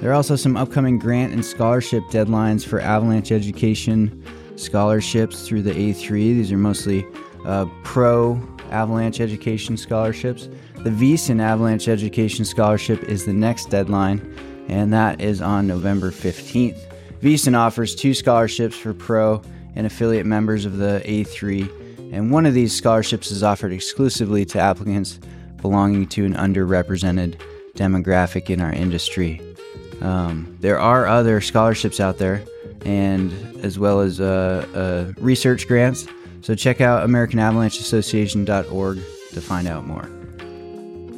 There are also some upcoming grant and scholarship deadlines for Avalanche Education scholarships through the A3. These are mostly uh, pro Avalanche Education scholarships. The Wyssen Avalanche Education Scholarship is the next deadline, and that is on November 15th. Wyssen offers two scholarships for pro and affiliate members of the A3, and one of these scholarships is offered exclusively to applicants belonging to an underrepresented demographic in our industry. Um, there are other scholarships out there, and as well as uh, uh, research grants. So check out AmericanAvalancheAssociation.org to find out more.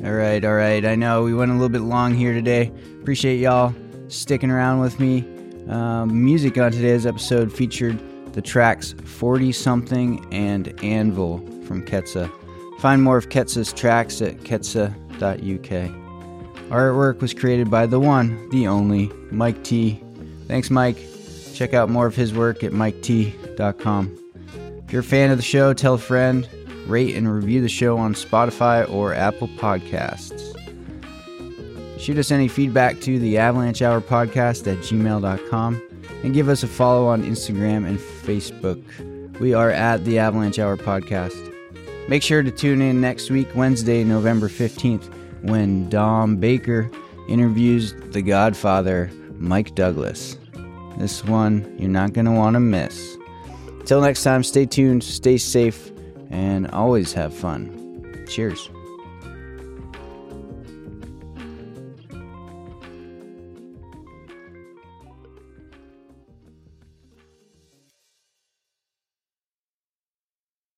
All right, all right. I know we went a little bit long here today. Appreciate y'all sticking around with me. Um, music on today's episode featured the tracks 40 Something and Anvil from Ketsa. Find more of Ketsa's tracks at ketsa.uk. Artwork was created by the one, the only, Mike T. Thanks, Mike. Check out more of his work at miket.com. You're a fan of the show, tell a friend, rate and review the show on Spotify or Apple Podcasts. Shoot us any feedback to the Avalanche Hour Podcast at gmail.com and give us a follow on Instagram and Facebook. We are at the Avalanche Hour Podcast. Make sure to tune in next week, Wednesday, November 15th, when Dom Baker interviews the Godfather, Mike Douglas. This one you're not going to want to miss. Till next time, stay tuned, stay safe, and always have fun. Cheers.